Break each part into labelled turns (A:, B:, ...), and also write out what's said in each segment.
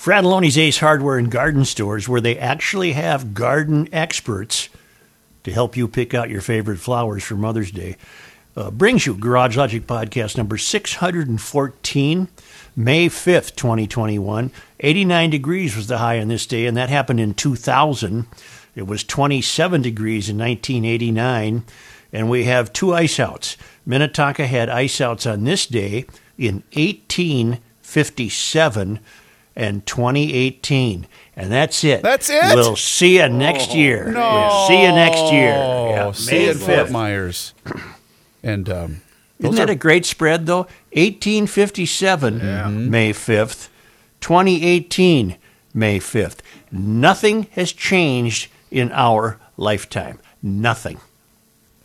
A: Fratallone's Ace Hardware and Garden Stores, where they actually have garden experts to help you pick out your favorite flowers for Mother's Day, uh, brings you Garage Logic Podcast number 614, May 5th, 2021. 89 degrees was the high on this day, and that happened in 2000. It was 27 degrees in 1989, and we have two ice outs. Minnetonka had ice outs on this day in 1857 and 2018. And that's it.
B: That's it?
A: We'll see you next year.
B: No.
A: We'll see you next year. Yeah,
B: see
A: May
B: you at Fort
A: 5th.
B: Myers. And um,
A: Isn't
B: those
A: that
B: are-
A: a great spread, though? 1857, May 5th. 2018, May 5th. Nothing has changed in our lifetime. Nothing.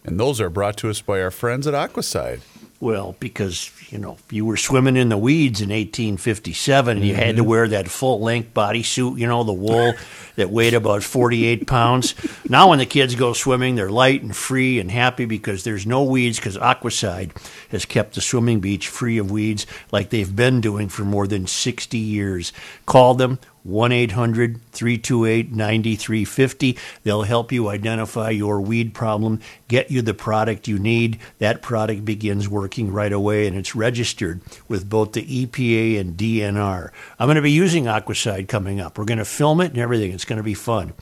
B: and those are brought to us by our friends at Aquacide.
A: Well, because, you know, you were swimming in the weeds in 1857 and you had to
B: Mm-hmm.
A: wear that full length bodysuit, you know, the wool that weighed about 48 pounds. Now, when the kids go swimming, they're light and free and happy because there's no weeds because Aquacide has kept the swimming beach free of weeds like they've been doing for more than 60 years. Call them 1 800 328 9350. They'll help you identify your weed problem, get you the product you need. That product begins working right away and it's registered with both the EPA and DNR. I'm going to be using Aquacide coming up. We're going to film it and everything. It's going to be fun.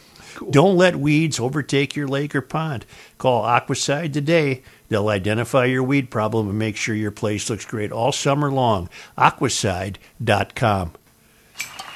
A: Don't let weeds overtake your lake or pond. Call Aquacide today. They'll identify your weed problem and make sure your place looks great all summer long. Aquacide.com.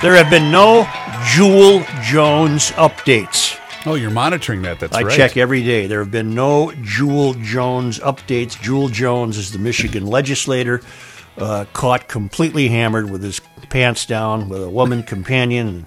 A: There have been no Jewell Jones updates.
B: Oh, you're monitoring that. That's
A: I
B: right.
A: I check every day. There have been no Jewell Jones updates. Jewell Jones is the Michigan legislator uh, caught completely hammered with his pants down with a woman companion, and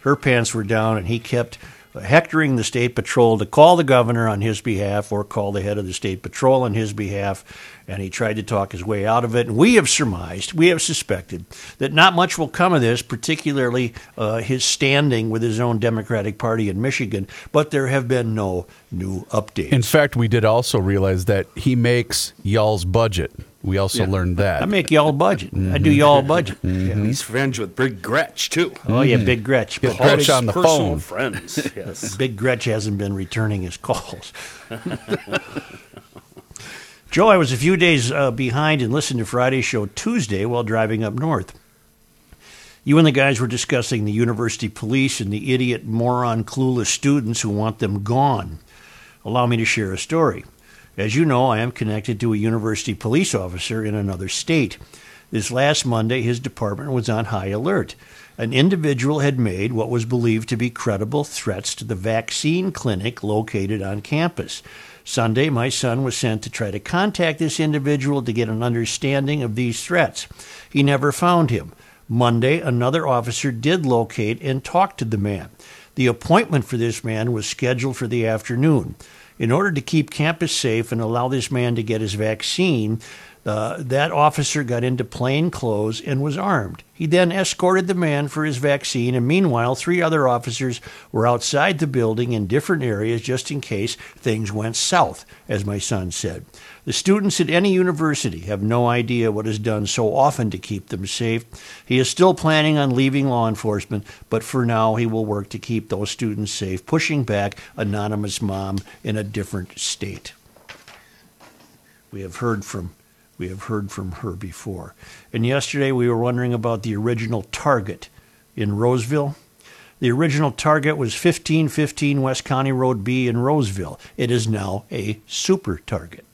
A: her pants were down, and he kept hectoring the state patrol to call the governor on his behalf or call the head of the state patrol on his behalf. And he tried to talk his way out of it. And we have surmised, we have suspected that not much will come of this, particularly uh, his standing with his own Democratic Party in Michigan. But there have been no new updates.
B: In fact, we did also realize that he makes y'all's budget. We also learned that.
A: I make y'all budget. I do y'all budget.
C: He's friends with Big Gretch too.
A: Oh yeah, Big Gretch.
B: Get
A: But
B: Gretch on the
C: personal
B: phone.
C: friends. Yes.
A: Big Gretch hasn't been returning his calls. Joe, I was a few days uh, behind and listened to Friday's show Tuesday while driving up north. You and the guys were discussing the university police and the idiot, moron, clueless students who want them gone. Allow me to share a story. As you know, I am connected to a university police officer in another state. This last Monday, his department was on high alert. An individual had made what was believed to be credible threats to the vaccine clinic located on campus. Sunday, my son was sent to try to contact this individual to get an understanding of these threats. He never found him. Monday, another officer did locate and talk to the man. The appointment for this man was scheduled for the afternoon. In order to keep campus safe and allow this man to get his vaccine, Uh, that officer got into plain clothes and was armed. He then escorted the man for his vaccine, and meanwhile, three other officers were outside the building in different areas just in case things went south, as my son said. The students at any university have no idea what is done so often to keep them safe. He is still planning on leaving law enforcement, but for now, he will work to keep those students safe, pushing back anonymous mom in a different state. We have heard from we have heard from her before. And yesterday we were wondering about the original target in Roseville. The original target was 1515 West County Road B in Roseville. It is now a super target.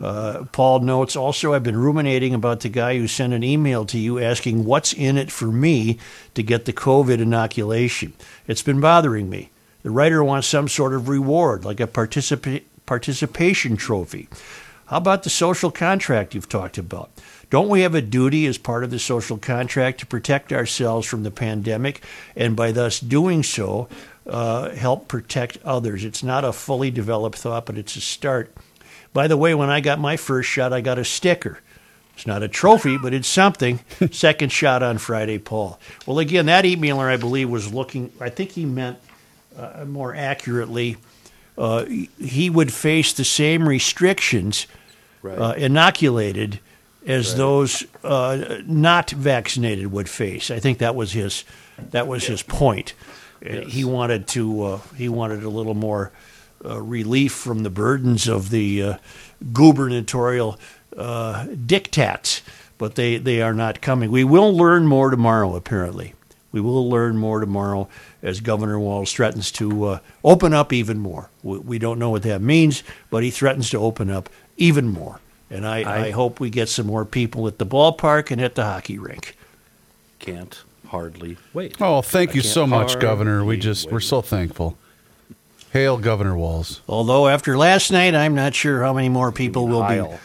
A: Uh, Paul notes also, I've been ruminating about the guy who sent an email to you asking what's in it for me to get the COVID inoculation. It's been bothering me. The writer wants some sort of reward, like a participa- participation trophy. How about the social contract you've talked about? Don't we have a duty as part of the social contract to protect ourselves from the pandemic and by thus doing so, uh, help protect others? It's not a fully developed thought, but it's a start. By the way, when I got my first shot, I got a sticker. It's not a trophy, but it's something. Second shot on Friday, Paul. Well, again, that emailer, I believe, was looking, I think he meant uh, more accurately, uh, he would face the same restrictions
C: Right.
A: uh, inoculated as those uh, not vaccinated would face. I think that was his that was his point. Uh, He wanted to uh, he wanted a little more relief from the burdens of the uh, gubernatorial uh, diktats, but they, they are not coming. We will learn more tomorrow, apparently. We will learn more tomorrow as Governor Walz threatens to uh, open up even more. We, we don't know what that means, but he threatens to open up even more. And I, I,
C: I-
A: hope we get some more people at the ballpark and at the hockey rink.
C: Can't hardly wait.
B: Oh, thank
C: I
B: you so much, Governor. We
C: hardly
B: just we're so thankful. Hail, Governor Walz.
A: Although after last night, I'm not sure how many more people will be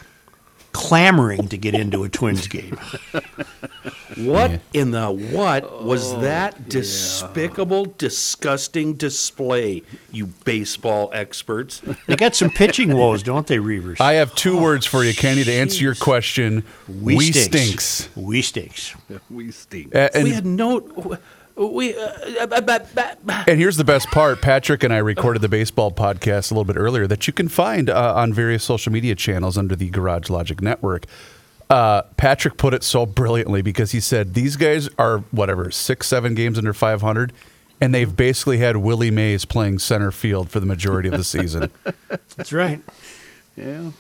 A: clamoring to get into a Twins game.
C: What in the what was oh, that despicable, disgusting display, you baseball experts?
A: They got some pitching woes, don't they, Reuvers?
B: I have two words for you, Kenny, to answer your question. We, stinks.
A: We stinks.
D: We stink.
B: A- And,
C: we had no. We. Uh, uh, uh,
B: and here's the best part. Patrick and I recorded the baseball podcast a little bit earlier that you can find uh, on various social media channels under the Garage Logic Network. Uh, Patrick put it so brilliantly because he said these guys are whatever six, seven games under 500, and they've basically had Willie Mays playing center field for the majority of the season.
A: That's right.
D: Yeah.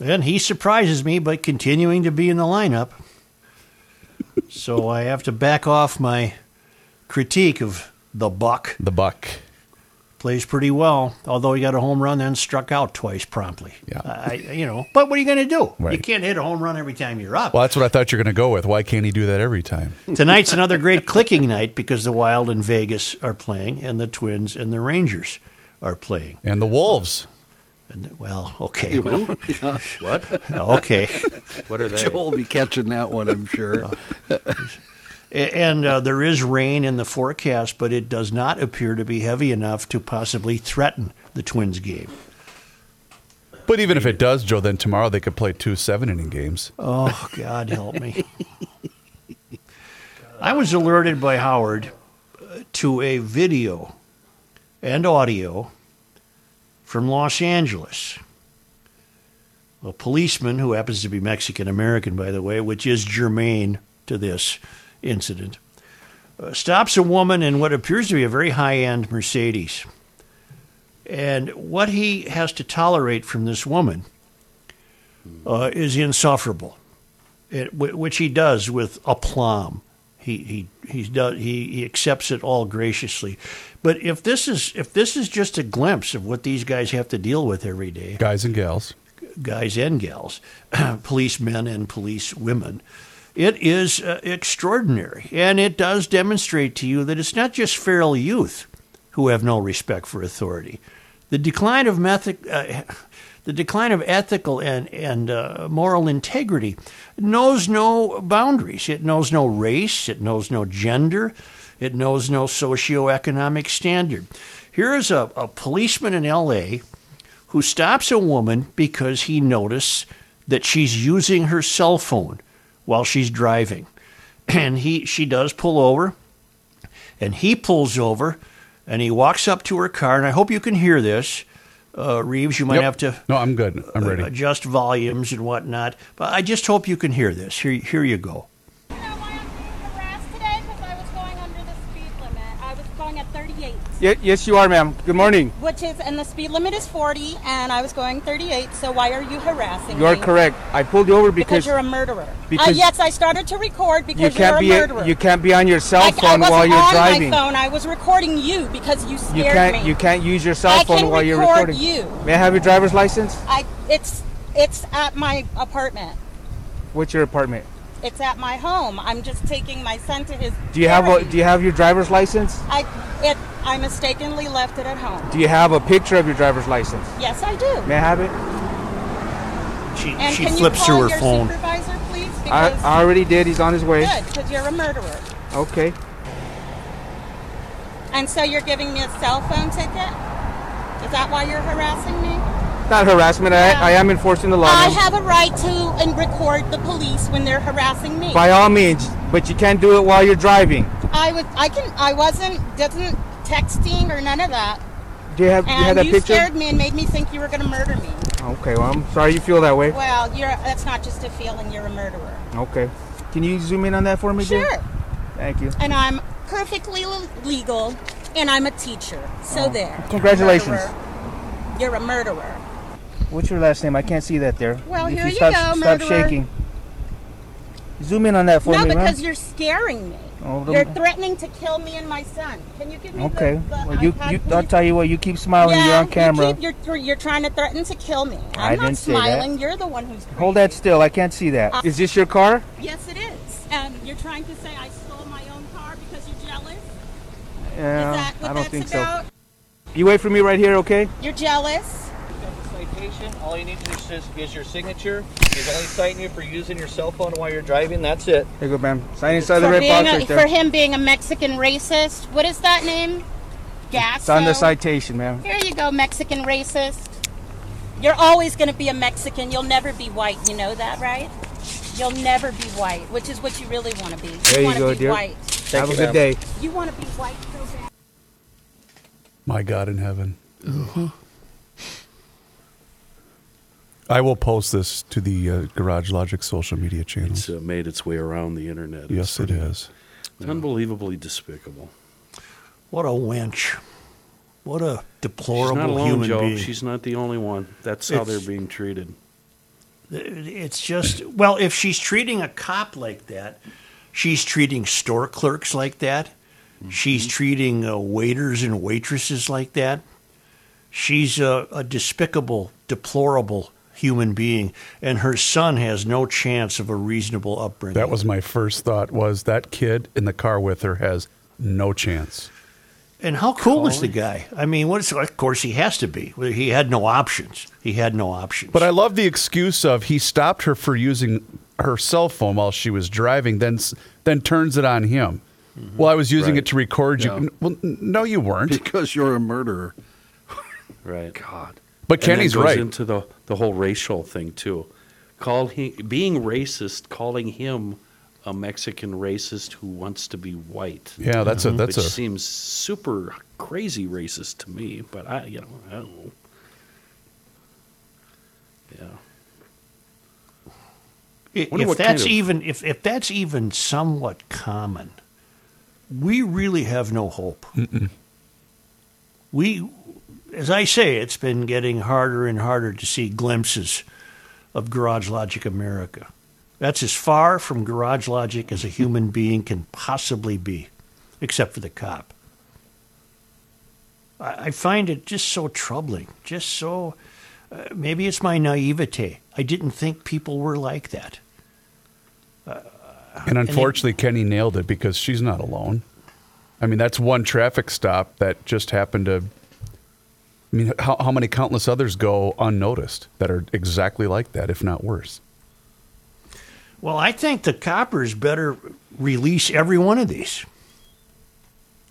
A: And he surprises me by continuing to be in the lineup. so I have to back off my critique of the Buck.
B: the Buck.
A: Plays pretty well, although he got a home run, then struck out twice promptly.
B: Yeah.
A: I, you know, but what are you going to do? You can't hit a home run every time you're up.
B: Well, that's what I thought you were going to go with. Why can't he do that every time?
A: Tonight's another great clicking night because the Wild and Vegas are playing, and the Twins and the Rangers are playing.
B: And the Wolves.
A: And well, okay,
C: what?
A: okay.
C: What are they?
D: Joel will be catching that one, I'm sure.
A: And uh, there is rain in the forecast, but it does not appear to be heavy enough to possibly threaten the Twins game.
B: But even if it does, Joe, then tomorrow they could play two seven inning games.
A: Oh, God help me. I was alerted by Howard uh, to a video and audio from Los Angeles. A policeman who happens to be Mexican American, by the way, which is germane to this incident, uh, stops a woman in what appears to be a very high end Mercedes. And what he has to tolerate from this woman uh, is insufferable, it, wh- which he does with aplomb. He he he does he, he accepts it all graciously. But if this is if this is just a glimpse of what these guys have to deal with every day,
B: Guys and gals.
A: guys and gals, policemen and police women. It is uh, extraordinary, and it does demonstrate to you that it's not just feral youth who have no respect for authority. The decline of method, uh, the decline of ethical and and uh, moral integrity knows no boundaries. It knows no race. It knows no gender. It knows no socioeconomic standard. Here is a, a policeman in L.A who stops a woman because he noticed that she's using her cell phone while she's driving. And he she does pull over and he pulls over and he walks up to her car and I hope you can hear this. Uh, Reeves, you might
B: Yep.
A: have to
B: No, I'm good. I'm ready.
A: adjust volumes and whatnot. But I just hope you can hear this. Here, here you go.
E: You know why I'm being harassed today? Because I was going under the speed limit. I was going at 38,
C: Ye- yes, you are, ma'am. Good morning.
E: which is, and the speed limit is 40, and I was going 38. So why are you harassing me?
C: You are correct. I pulled you over
E: Because
C: because,
E: you're a murderer.
C: because
E: uh, yes, I started to record because
C: you can't
E: you're a
C: be
E: murderer.
C: you can't be on your cell
E: I, I
C: phone
E: wasn't
C: while you're
E: on
C: driving.
E: my phone. I was recording you because you scared
C: You can't
E: me.
C: you can't use your cell
E: I
C: phone
E: can
C: while you're
E: record
C: recording.
E: you.
C: May I have your driver's license?
E: I it's it's at my apartment.
C: What's your apartment?
E: It's at my home. I'm just taking my son to his.
C: Do you have a
E: therapy.
C: Do you have your driver's license?
E: I it I mistakenly left it at home.
C: Do you have a picture of your driver's license?
E: Yes, I do.
C: May I have it?
A: She,
E: And
A: she
E: can
A: flips
E: you
A: through
E: call
A: her
E: your
A: phone.
E: supervisor, please?
C: I,
E: Because
C: I already did. He's on his way.
E: good, because you're a murderer.
C: Okay.
E: And so you're giving me a cell phone ticket? Is that why you're harassing me?
C: Not harassment.
E: Yeah.
C: I, I am enforcing the law.
E: I
C: ma'am.
E: have a right to and record the police when they're harassing me.
C: By all means, but you can't do it while you're driving.
E: I was I can I wasn't didn't texting or none of that.
C: Do you have you have
E: And
C: that
E: you
C: picture?
E: scared me and made me think you were going to murder me.
C: Okay. Well, I'm sorry you feel that way.
E: Well, you're that's not just a feeling. You're a murderer.
C: Okay. Can you zoom in on that for me, dear?
E: Sure.
C: Thank you.
E: And I'm perfectly le- legal, and I'm a teacher. So oh, there.
C: Oh, congratulations.
E: Murderer. You're a murderer.
C: What's your last name? I can't see that there.
E: Well,
C: If
E: here you
C: stop,
E: go,
C: Stop
E: murderer.
C: shaking. Zoom in on that for me.
E: no,
C: me,
E: because
C: huh?
E: you're scaring me.
C: Oh, the-
E: you're threatening to kill me and my son. Can you give me
C: Okay.
E: the, the
C: well, you,
E: iPad,
C: you. I'll tell you what. You keep smiling.
E: yeah,
C: you're on camera.
E: You keep, you're, you're, you're trying to threaten to kill me. I'm
C: I
E: not
C: didn't say that.
E: smiling. You're the one who's
C: Hold that still. I can't see that.
E: Uh,
C: Is this your car?
E: Yes, it is. And you're trying to say I stole my own car because you're jealous?
C: Yeah,
E: is that what
C: I don't
E: that's
C: think
E: about?
C: so. You wait for me right here, okay?
E: You're jealous?
F: Citation. All you need to do is, is your signature. He's only citing you for using your cell phone while you're driving. That's it.
C: Here you go, ma'am. Sign inside the
E: for,
C: red box
E: a,
C: right there.
E: for him being a Mexican racist. What is that name? Gas.
C: It's on the citation, ma'am.
E: Here you go, Mexican racist. You're always going to be a Mexican. You'll never be white. You know that, right? You'll never be white, which is what you really want to be.
C: There you go,
E: be
C: dear.
E: white.
C: Have
F: you,
C: a good
F: ma'am.
C: day.
E: You want to be white so bad.
B: My God in heaven. Uh-huh. I will post this to the uh, Garage Logic social media channels.
G: It's uh, made its way around the internet. It's
B: yes, it
G: pretty-
B: is.
G: It's unbelievably despicable.
A: What a wench. What a
G: She's
A: deplorable
G: not alone,
A: human
G: Joe.
A: being.
G: She's not the only one. That's how
A: It's-
G: they're being treated.
A: It's just well, if she's treating a cop like that, she's treating store clerks like that. She's treating uh, waiters and waitresses like that. She's a, a despicable, deplorable human being, and her son has no chance of a reasonable upbringing.
B: That was my first thought. Was that kid in the car with her has no chance?
A: And how cool is the guy? I mean, what's of course he has to be. He had no options. He had no options.
B: But I love the excuse of he stopped her for using her cell phone while she was driving, then then turns it on him. Mm-hmm. Well, I was using
D: Right.
B: it to record you.
D: Yeah.
B: N- Well, no, you weren't.
D: Because you're a murderer.
G: Right.
D: God.
B: But
G: And then
B: Kenny's
G: goes
B: right.
G: into the, the whole racial thing, too. Call he, being racist, calling him a Mexican racist who wants to be white.
B: Yeah, that's a that's
G: which
B: a
G: seems super crazy racist to me, but I, you know, I don't know. Yeah.
A: If
G: what
A: that's
G: kind of-
A: even if, if that's even somewhat common, we really have no hope. We, as I say, it's been getting harder and harder to see glimpses of Garage Logic America. That's as far from Garage Logic as a human being can possibly be, except for the cop. I, find it just so troubling, just so. Uh, maybe it's my naivete. I didn't think people were like that.
B: And unfortunately, Kenny nailed it because she's not alone. I mean, that's one traffic stop that just happened to. I mean, how, how many countless others go unnoticed that are exactly like that, if not worse?
A: Well, I think the coppers better release every one of these.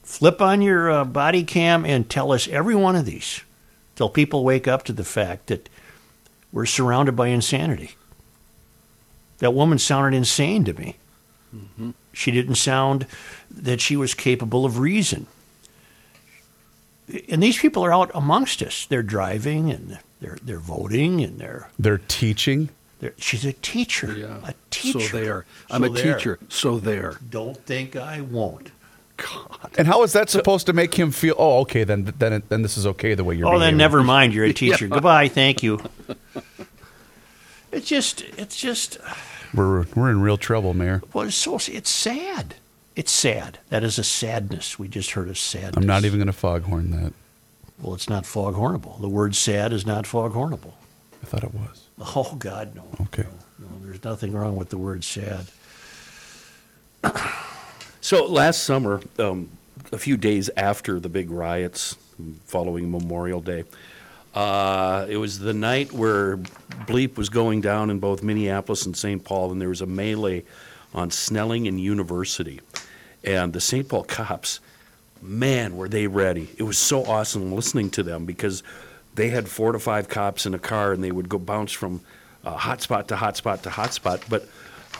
A: Flip on your uh, body cam and tell us every one of these till people wake up to the fact that we're surrounded by insanity. That woman sounded insane to me. She didn't sound that she was capable of reason. And these people are out amongst us. They're driving and they're they're voting and they're,
B: They're teaching.
A: they're she's a teacher.
D: Yeah.
A: A teacher.
D: So there. I'm a
A: there.
D: teacher. So there.
A: Don't think I won't. God.
B: And how is that supposed to make him feel? Oh, okay, then then then this is okay the way you're.
A: Oh, then never mind. You're a teacher. Goodbye. Thank you. It's just, it's just,
B: We're we're in real trouble, Mayor.
A: well, it's so, it's sad. It's sad. That is a sadness. We just heard a sadness.
B: I'm not even going to foghorn that.
A: Well, it's not foghornable. The word sad is not foghornable.
B: I thought it was.
A: Oh, God, no.
B: Okay.
A: No, there's nothing wrong with the word sad.
G: So last summer, um, a few days after the big riots following Memorial Day, uh, it was the night where Bleep was going down in both Minneapolis and St. Paul, and there was a melee on Snelling and University. And the St. Paul cops, man, were they ready. It was so awesome listening to them because they had four to five cops in a car and they would go bounce from uh, hotspot to hotspot to hotspot. But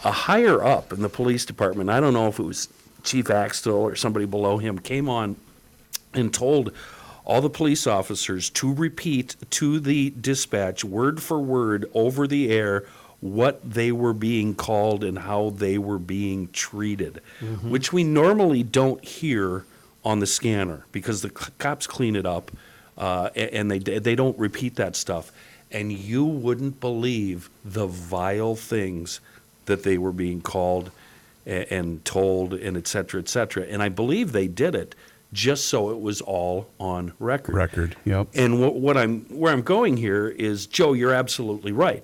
G: a higher up in the police department, I don't know if it was Chief Axtell or somebody below him, came on and told all the police officers to repeat to the dispatch word for word over the air what they were being called and how they were being treated, which we normally don't hear on the scanner because the c- cops clean it up uh, and they they don't repeat that stuff. And you wouldn't believe the vile things that they were being called and told and et cetera, et cetera. And I believe they did it just so it was all on record.
B: Record. Yep.
G: And what, what I'm where I'm going here is, Joe, you're absolutely right.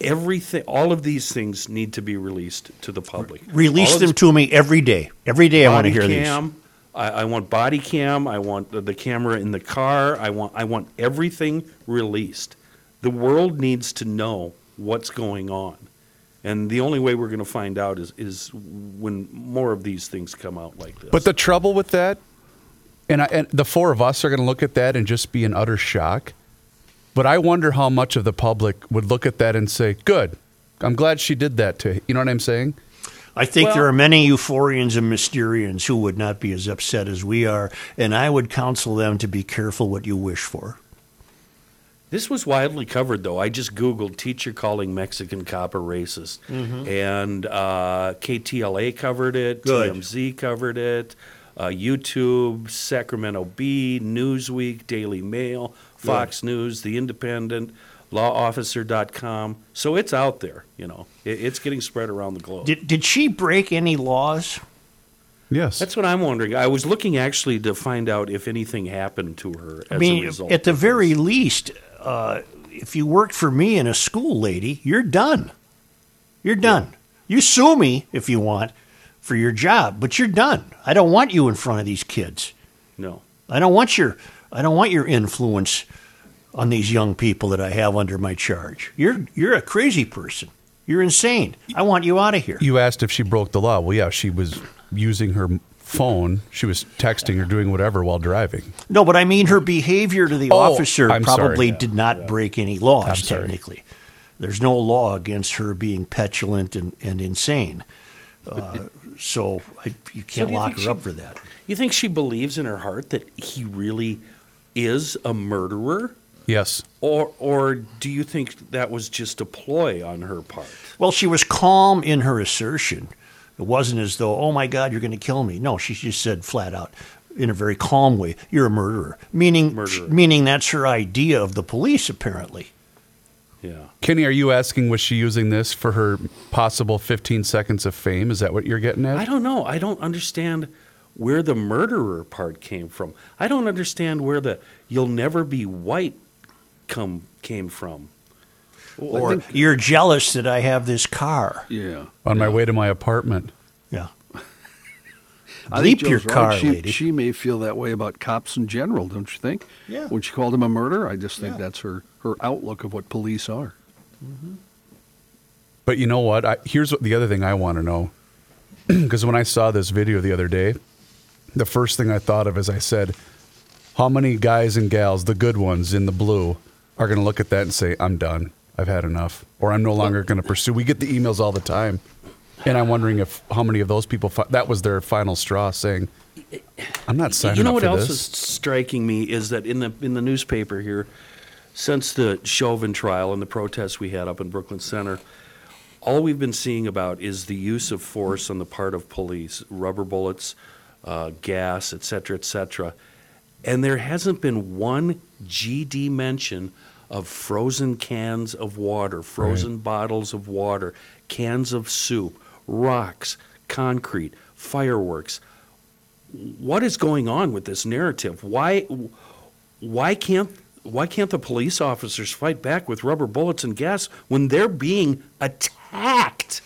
G: Everything, all of these things need to be released to the public.
A: Release
G: All of
A: them
G: this
A: to me every day. Every day I want to
G: body
A: hear
G: cam, I, I want body cam. I want the, the camera in the car. I want I want everything released. The world needs to know what's going on, and the only way we're going to find out is is when more of these things come out like this.
B: But the trouble with that, and I, and the four of us are going to look at that and just be in utter shock. But I wonder how much of the public would look at that and say, "Good, I'm glad she did that to." You know what I'm saying?
A: I think
G: Well-
A: there are many euphorians and mysterians who would not be as upset as we are, and I would counsel them to be careful what you wish for.
G: This was widely covered, though. I just Googled teacher calling Mexican cop a racist. And uh, KTLA covered it,
A: Good.
G: TMZ covered it, uh, YouTube, Sacramento Bee, Newsweek, Daily Mail, Fox News, The Independent, lawofficer.com. So it's out there, you know. It, it's getting spread around the globe.
A: Did, did she break any laws?
B: Yes.
G: That's what I'm wondering. I was looking actually to find out if anything happened to her as
A: I mean,
G: a result.
A: at the
G: of
A: very
G: this.
A: least, uh, if you worked for me in a school, lady, you're done. You're done. You sue me if you want for your job, but you're done. I don't want you in front of these kids.
G: No.
A: I don't want your I don't want your influence on these young people that I have under my charge. You're you're a crazy person. You're insane. I want you out of here.
B: You asked if she broke the law. Well, yeah, she was using her phone. She was texting or doing whatever while driving.
A: No, but I mean her behavior to the
B: Oh,
A: officer
B: I'm sorry.
A: probably
B: Yeah,
A: did not break any laws
B: I'm sorry.
A: technically. There's no law against her being petulant and, and insane. Uh, so I, you can't
G: do you
A: lock
G: think
A: her
G: she-
A: up for that.
G: You think she believes in her heart that he really is a murderer?
B: Yes.
G: Or or do you think that was just a ploy on her part?
A: Well, she was calm in her assertion. It wasn't as though, oh my God, you're going to kill me. No, she just said flat out, in a very calm way, you're a murderer. Meaning,
G: Murderer.
A: meaning that's her idea of the police, apparently.
G: Yeah.
B: Kenny, are you asking was she using this for her possible 15 seconds of fame? Is that what you're getting at?
G: I don't know. I don't understand where the murderer part came from. I don't understand where the you'll never be white come came from.
A: Or you're jealous that I have this car.
D: Yeah.
B: On my way to my apartment.
A: Yeah.
D: I think
A: Leap your
D: Joe's right.
A: car,
D: she,
A: lady.
D: She may feel that way about cops in general, don't you think?
A: Yeah.
D: When she called him a murderer, I just think
A: Yeah.
D: that's her, her outlook of what police are. Mm-hmm.
B: But you know what? I, here's what the other thing I want to know. Because when I saw this video the other day, the first thing I thought of is I said, how many guys and gals, the good ones in the blue, are going to look at that and say, I'm done. I've had enough, or I'm no longer going to pursue. We get the emails all the time, and I'm wondering if how many of those people fi- that was their final straw, saying, "I'm not signing
G: you know
B: up
G: what
B: for
G: else
B: this."
G: is striking me is that in the in the newspaper here, since the Chauvin trial and the protests we had up in Brooklyn Center, all we've been seeing about is the use of force on the part of police, rubber bullets, uh, gas, et cetera, et cetera, and there hasn't been one GD mention of frozen cans of water, frozen bottles of water, cans of soup, rocks, concrete, fireworks what is going on with this narrative? Why, why can't why can't the police officers fight back with rubber bullets and gas when they're being attacked?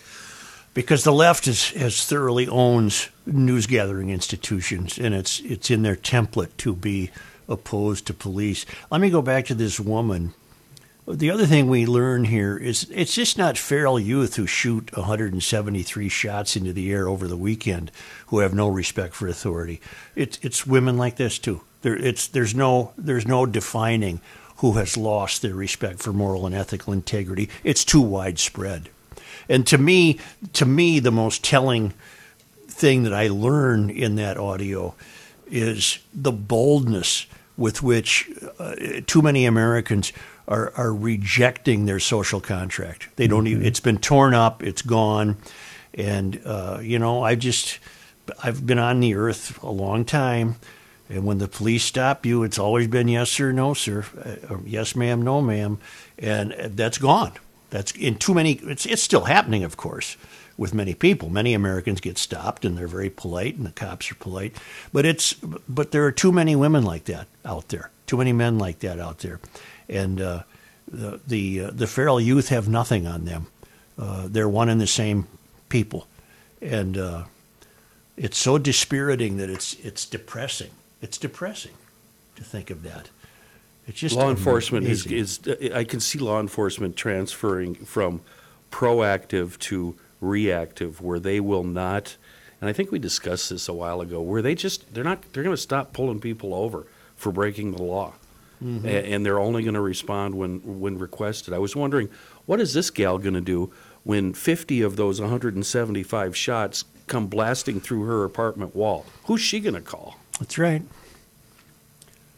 A: Because the left is, has thoroughly owns news gathering institutions and it's it's in their template to be opposed to police. Let me go back to this woman. The other thing we learn here is it's just not feral youth who shoot 173 shots into the air over the weekend who have no respect for authority. It's it's women like this too. There it's there's no there's no defining who has lost their respect for moral and ethical integrity. It's too widespread. And to me, to me, the most telling thing that I learn in that audio is the boldness with which uh, too many Americans are, are rejecting their social contract. They don't even, it's been torn up, it's gone. And, uh, you know, I just, I've been on the earth a long time. And when the police stop you, it's always been yes sir, no sir, uh, or yes ma'am, no ma'am, and that's gone. That's in too many. It's it's still happening, of course, with many people. Many Americans get stopped, and they're very polite, and the cops are polite. But it's but there are too many women like that out there. Too many men like that out there, and uh, the the uh, the feral youth have nothing on them. Uh, they're one and the same people, and uh, it's so dispiriting that it's it's depressing. It's depressing to think of that. It's just
G: law enforcement is,
A: amazing.
G: is I can see law enforcement transferring from proactive to reactive, where they will not. And I think we discussed this a while ago, where they just they're not they're going to stop pulling people over for breaking the law,
A: Mhm.
G: A- and they're only going to respond when when requested. I was wondering, what is this gal going to do when 50 of those 175 shots come blasting through her apartment wall? Who's she going to call?
A: That's right.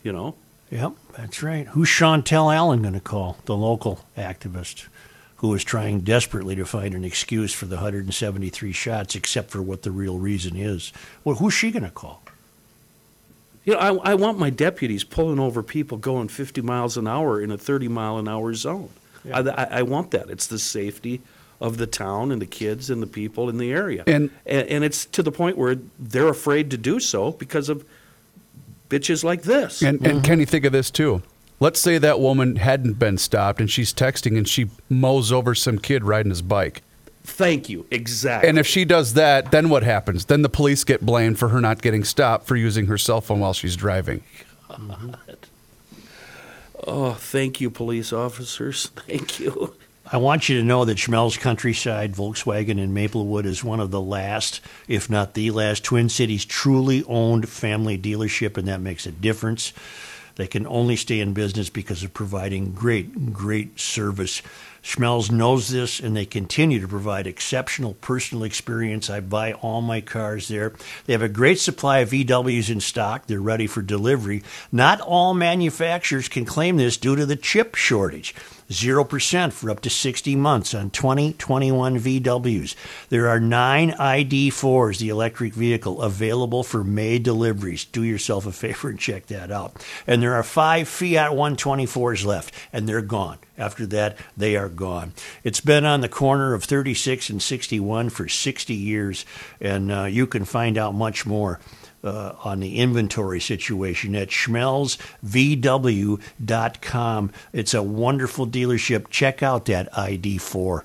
G: You know.
A: Yep, that's right. Who's Chantel Allen going to call? The local activist who is trying desperately to find an excuse for the 173 shots, except for what the real reason is. Well, who's she going to call?
G: You know, I, I want my deputies pulling over people going 50 miles an hour in a 30 mile an hour zone. I, I, I want that. It's the safety of the town and the kids and the people in the area.
B: And-
G: and, and it's to the point where they're afraid to do so because of bitches like this.
B: And, and mm-hmm. can you think of this too? Let's say that woman hadn't been stopped and she's texting and she mows over some kid riding his bike.
G: Thank you. Exactly.
B: And if she does that, then what happens? Then the police get blamed for her not getting stopped for using her cell phone while she's driving.
G: oh, thank you, police officers. Thank you.
A: I want you to know that Schmelz Countryside Volkswagen in Maplewood is one of the last, if not the last, Twin Cities truly owned family dealership, and that makes a difference. They can only stay in business because of providing great, great service. Schmelz knows this, and they continue to provide exceptional personal experience. I buy all my cars there. They have a great supply of VWs in stock. They're ready for delivery. Not all manufacturers can claim this due to the chip shortage. 0% for up to 60 months on 2021 VWs. There are nine ID4s, the electric vehicle, available for May deliveries. Do yourself a favor and check that out. And there are five Fiat 124s left, and they're gone. After that, they are gone. It's been on the corner of 36 and 61 for 60 years, and uh, you can find out much more uh, on the inventory situation at schmelzvw.com. It's a wonderful dealership. Check out that ID4.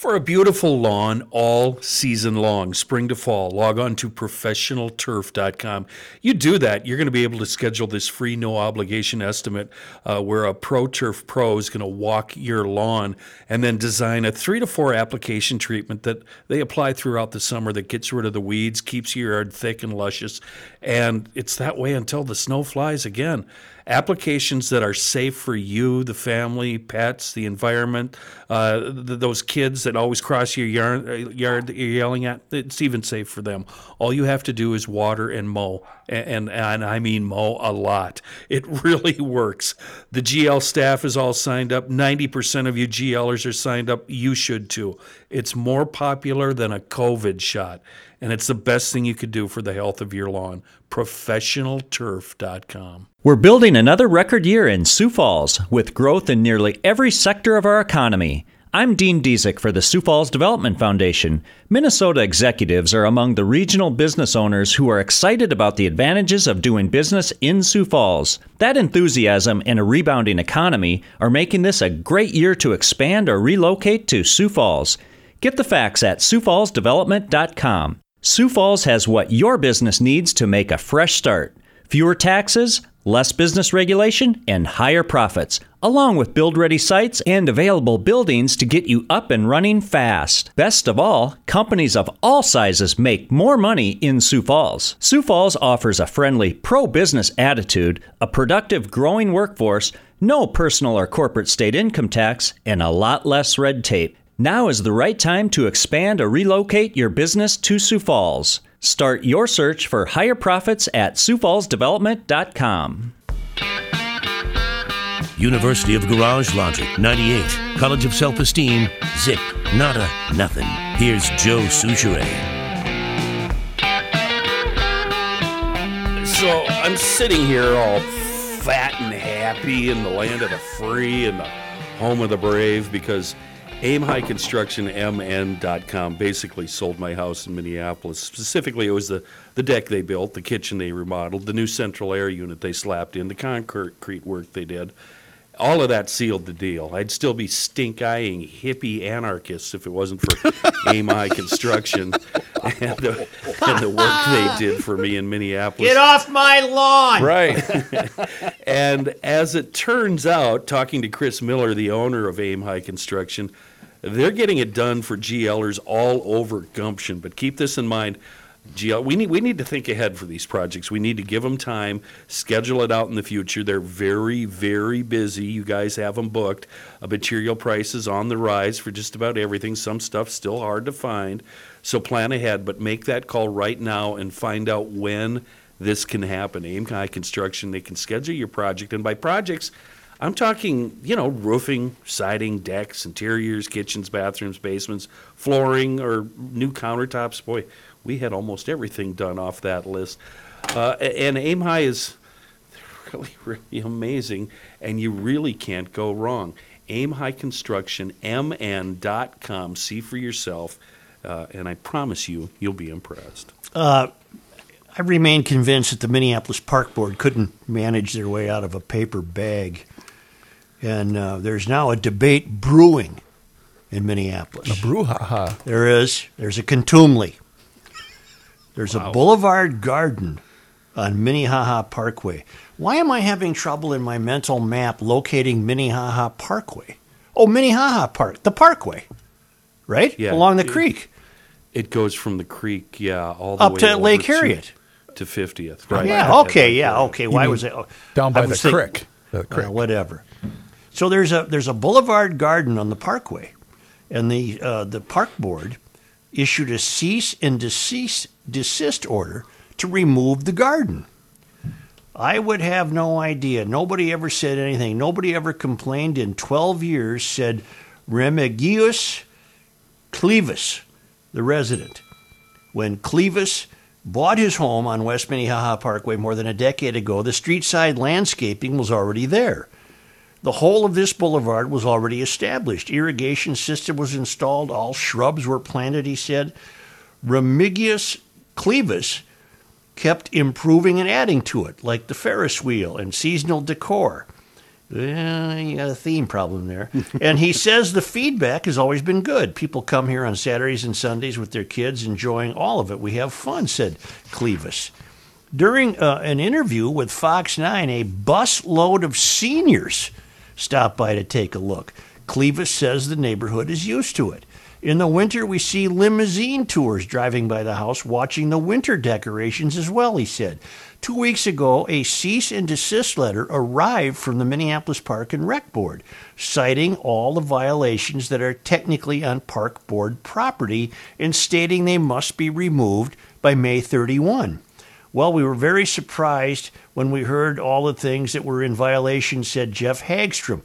G: For a beautiful lawn all season long, spring to fall, log on to professionalturf.com. You do that, you're going to be able to schedule this free, no obligation estimate uh, where a Pro Turf Pro is going to walk your lawn and then design a three to four application treatment that they apply throughout the summer that gets rid of the weeds, keeps your yard thick and luscious. And it's that way until the snow flies again. Applications that are safe for you, the family, pets, the environment, uh, th- those kids that always cross your yard, uh, yard that you're yelling at. It's even safe for them. All you have to do is water and mow, and, and, and I mean mow a lot. It really works. The GL staff is all signed up. 90% of you GLers are signed up. You should too. It's more popular than a COVID shot, and it's the best thing you could do for the health of your lawn. ProfessionalTurf.com.
H: We're building another record year in Sioux Falls with growth in nearly every sector of our economy. I'm Dean Diesick for the Sioux Falls Development Foundation. Minnesota executives are among the regional business owners who are excited about the advantages of doing business in Sioux Falls. That enthusiasm and a rebounding economy are making this a great year to expand or relocate to Sioux Falls. Get the facts at SiouxFallsDevelopment.com. Sioux Falls has what your business needs to make a fresh start fewer taxes, less business regulation, and higher profits, along with build ready sites and available buildings to get you up and running fast. Best of all, companies of all sizes make more money in Sioux Falls. Sioux Falls offers a friendly, pro business attitude, a productive, growing workforce, no personal or corporate state income tax, and a lot less red tape. Now is the right time to expand or relocate your business to Sioux Falls. Start your search for higher profits at SiouxFallsDevelopment.com.
I: University of Garage Logic, 98. College of Self Esteem, zip, nada, nothing. Here's Joe Soucheray.
G: So I'm sitting here all fat and happy in the land of the free and the home of the brave because Aim High Construction MN.com basically sold my house in Minneapolis. Specifically, it was the, the deck they built, the kitchen they remodeled, the new central air unit they slapped in, the concrete work they did. All of that sealed the deal. I'd still be stink eyeing hippie anarchists if it wasn't for Aim High Construction and the, and the work they did for me in Minneapolis.
A: Get off my lawn!
G: Right. and as it turns out, talking to Chris Miller, the owner of Aim High Construction, they're getting it done for GLers all over Gumption. But keep this in mind. GL, we need we need to think ahead for these projects. We need to give them time, schedule it out in the future. They're very very busy. You guys have them booked. Uh, material prices on the rise for just about everything. Some stuff still hard to find. So plan ahead, but make that call right now and find out when this can happen. Aim High Construction, they can schedule your project, and by projects, I'm talking, you know, roofing, siding, decks, interiors, kitchens, bathrooms, basements, flooring, or new countertops. Boy, we had almost everything done off that list. Uh, and Aim High is really, really amazing, and you really can't go wrong. Aim High Construction, mn.com. See for yourself, uh, and I promise you, you'll be impressed.
A: Uh, I remain convinced that the Minneapolis Park Board couldn't manage their way out of a paper bag. And uh, there's now a debate brewing in Minneapolis.
B: A brouhaha.
A: There is. There's a contumely. There's a boulevard garden on Minnehaha Parkway. Why am I having trouble in my mental map locating Minnehaha Parkway? Oh, Minnehaha Park, the Parkway, right?
G: Yeah.
A: Along the
G: It-
A: creek.
G: It goes from the creek, yeah, all the
A: Up
G: way
A: to Lake Harriet.
G: to fiftieth. Right.
A: Yeah, okay, yeah, okay. Why was it? oh,
B: down by the creek. The creek.
A: Uh, whatever. So there's a there's a boulevard garden on the Parkway, and the uh, the park board issued a cease and desist desist order to remove the garden. I would have no idea. Nobody ever said anything. Nobody ever complained in 12 years. Said Remigius Clevis, the resident, when Clevis bought his home on West Minnehaha Parkway more than a decade ago, the street side landscaping was already there. The whole of this boulevard was already established. Irrigation system was installed. All shrubs were planted, he said. Remigius Clevis kept improving and adding to it, like the Ferris wheel and seasonal decor. Well, you got a theme problem there. and he says the feedback has always been good. People come here on Saturdays and Sundays with their kids, enjoying all of it. We have fun, said Clevis. During uh, an interview with Fox 9, a bus load of seniors stopped by to take a look. Clevis says the neighborhood is used to it. In the winter, we see limousine tours driving by the house, watching the winter decorations as well, he said. Two weeks ago, a cease and desist letter arrived from the Minneapolis Park and Rec Board, citing all the violations that are technically on Park Board property and stating they must be removed by May 31. Well, we were very surprised when we heard all the things that were in violation, said Jeff Hagstrom,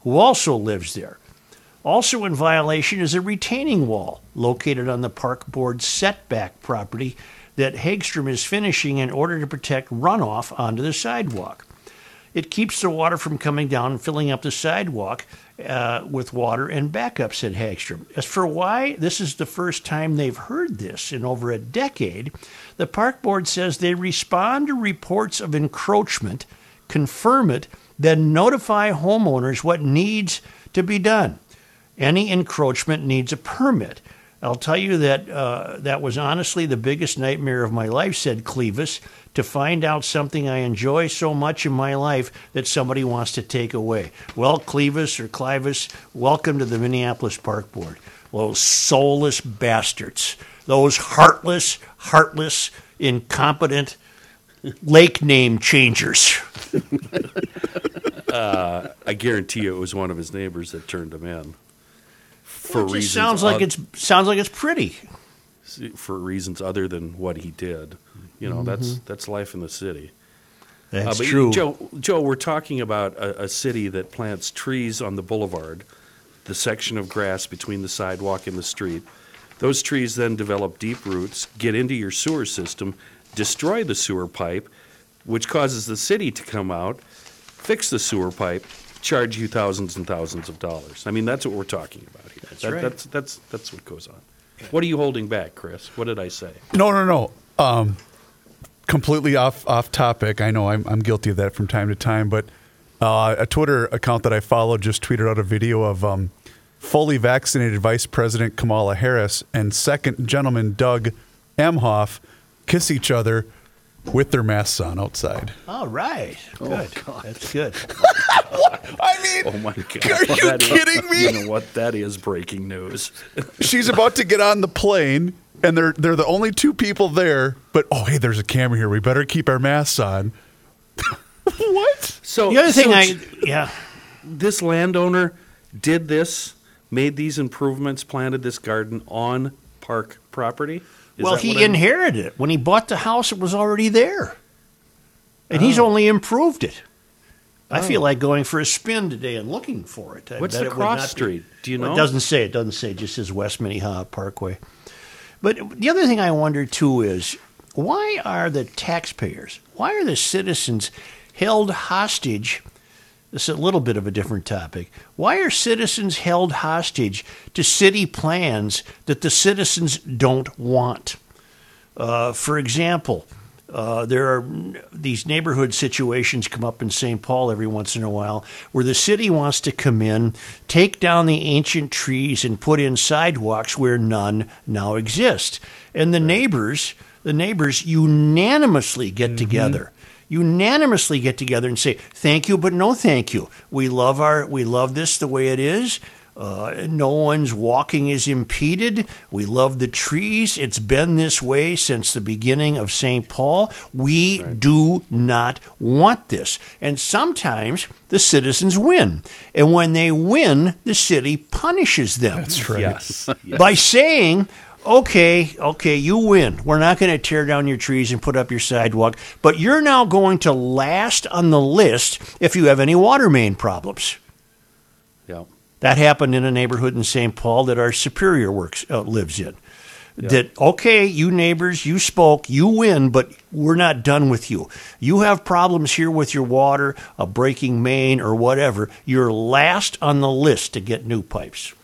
A: who also lives there. Also in violation is a retaining wall located on the park board setback property that Hagstrom is finishing in order to protect runoff onto the sidewalk. It keeps the water from coming down and filling up the sidewalk uh, with water and backup, said Hagstrom. As for why this is the first time they've heard this in over a decade, the park board says they respond to reports of encroachment, confirm it, then notify homeowners what needs to be done. Any encroachment needs a permit. I'll tell you that uh, that was honestly the biggest nightmare of my life, said Clevis, to find out something I enjoy so much in my life that somebody wants to take away. Well, Clevis or Clivis, welcome to the Minneapolis Park Board. Those soulless bastards, those heartless, heartless, incompetent lake name changers.
G: Uh, I guarantee you it was one of his neighbors that turned him in. For
A: Well, it just
G: reasons
A: sounds like it's sounds like it's pretty.
G: for reasons other than what he did. You know, that's
A: Mhm.
G: that's life in the city.
A: That's
G: but
A: true.
G: Joe, Joe, we're talking about a, a city that plants trees on the boulevard, the section of grass between the sidewalk and the street. Those trees then develop deep roots, get into your sewer system, destroy the sewer pipe, which causes the city to come out, fix the sewer pipe, charge you thousands and thousands of dollars. I mean, that's what we're talking about here.
A: That's
G: That-
A: right.
G: That's, that's, that's what goes on. What are you holding back, Chris? What did I say?
B: No, no, no. Um, completely off off topic. I know I'm I'm guilty of that from time to time, but uh, a Twitter account that I follow just tweeted out a video of um, fully vaccinated Vice President Kamala Harris and second gentleman Doug Emhoff kiss each other with their masks on outside.
A: All right. Good. That's good.
B: I mean,
G: oh my God.
B: are you
G: That is-
B: kidding me?
G: You know what? That is breaking news.
B: She's about to get on the plane, and they're they're the only two people there. But oh, hey, there's a camera here. We better keep our masks on. what?
G: So
A: The other thing
G: so
A: I- yeah.
G: this landowner did this, made these improvements, planted this garden on park property. Is
A: well, he inherited it. When he bought the house, it was already there. And he's
G: Oh.
A: only improved it. I feel
G: Oh.
A: like going for a spin today and looking for it. I
G: What's the
A: it
G: cross
A: not be-
G: street? Do you
A: Well,
G: know?
A: It doesn't say. It doesn't say. It just says West Minnehaha Parkway. But the other thing I wonder too is why are the taxpayers, why are the citizens held hostage? This is a little bit of a different topic. Why are citizens held hostage to city plans that the citizens don't want? Uh, for example, uh, there are these neighborhood situations come up in St. Paul every once in a while where the city wants to come in, take down the ancient trees, and put in sidewalks where none now exist. And the neighbors, the neighbors unanimously get together unanimously get together and say thank you but no thank you we love our we love this the way it is uh, no one's walking is impeded. We love the trees. It's been this way since the beginning of St. Paul. We do not want this. And sometimes the citizens win. And when they win, the city punishes them. That's
B: right.
G: Yes.
A: By saying, okay, okay, you win. We're not going to tear down your trees and put up your sidewalk, but you're now going to last on the list if you have any water main problems.
G: Yeah.
A: That happened in a neighborhood in St. Paul that our superior works uh, lives in. That okay, you neighbors, you spoke, you win, but we're not done with you. You have problems here with your water, a breaking main, or whatever. You're last on the list to get new pipes.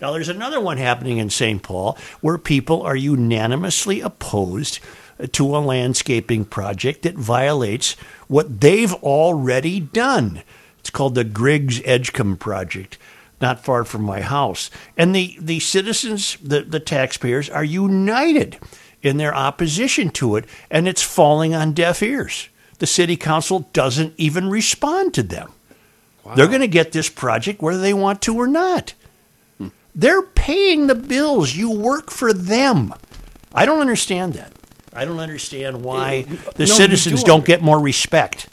A: Now, there's another one happening in St. Paul where people are unanimously opposed to a landscaping project that violates what they've already done. It's called the Griggs Edgcumbe Project, not far from my house. And the, the citizens, the, the taxpayers, are united in their opposition to it, and it's falling on deaf ears. The city council doesn't even respond to them. They're going to get this project whether they want to or not. They're paying the bills. You work for them. I don't understand that. I don't understand why
G: Uh,
A: the
G: no,
A: citizens
G: do
A: don't get more respect.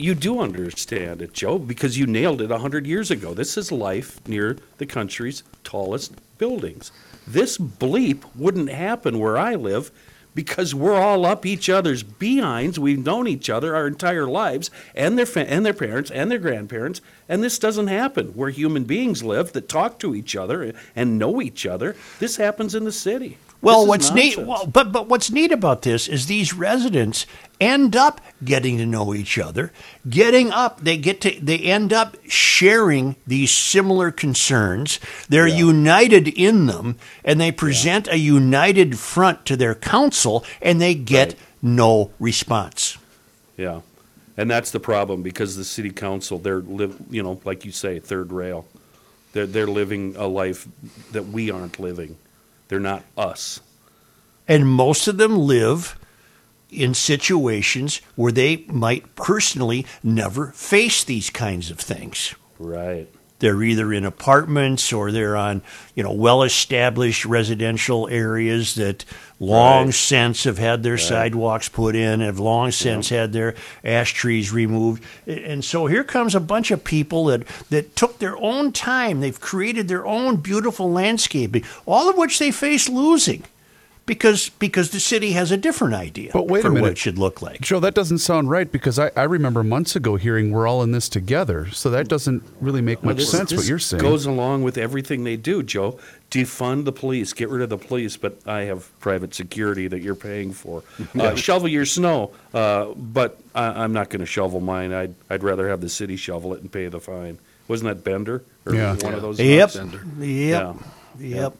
G: You do understand it, Joe, because you nailed it 100 years ago. This is life near the country's tallest buildings. This bleep wouldn't happen where I live because we're all up each other's behinds. We've known each other our entire lives and their, fa- and their parents and their grandparents, and this doesn't happen where human beings live that talk to each other and know each other. This happens in the city.
A: Well, what's neat, well, but but what's neat about this is these residents end up getting to know each other, getting up. They get to they end up sharing these similar concerns. They're united in them, and they present a united front to their council, and they get no response.
G: Yeah, and that's the problem because the city council, they're live, you know, like you say, third rail. They're they're living a life that we aren't living. They're not us.
A: And most of them live in situations where they might personally never face these kinds of things.
G: Right.
A: They're either in apartments or they're on, you know, well-established residential areas that long
G: Right.
A: since have had their
G: Right.
A: sidewalks put in, have long since had their ash trees removed. And so here comes a bunch of people that, that took their own time. They've created their own beautiful landscaping, all of which they face losing because because the city has a different idea
B: But wait
A: for
B: a minute.
A: what it should look like.
B: Joe, that doesn't sound right because I, I remember months ago hearing we're all in this together. So that doesn't really make
G: Well,
B: much
G: this-
B: sense what you're saying.
G: Goes along with everything they do, Joe. Defund the police, get rid of the police, but I have private security that you're paying for. Uh, shovel your snow, uh, but I, I'm not going to shovel mine. I'd I'd rather have the city shovel it and pay the fine. Wasn't that Bender or
B: Yeah.
G: one of those?
A: Yep.
G: guys?
A: Yep. Yep.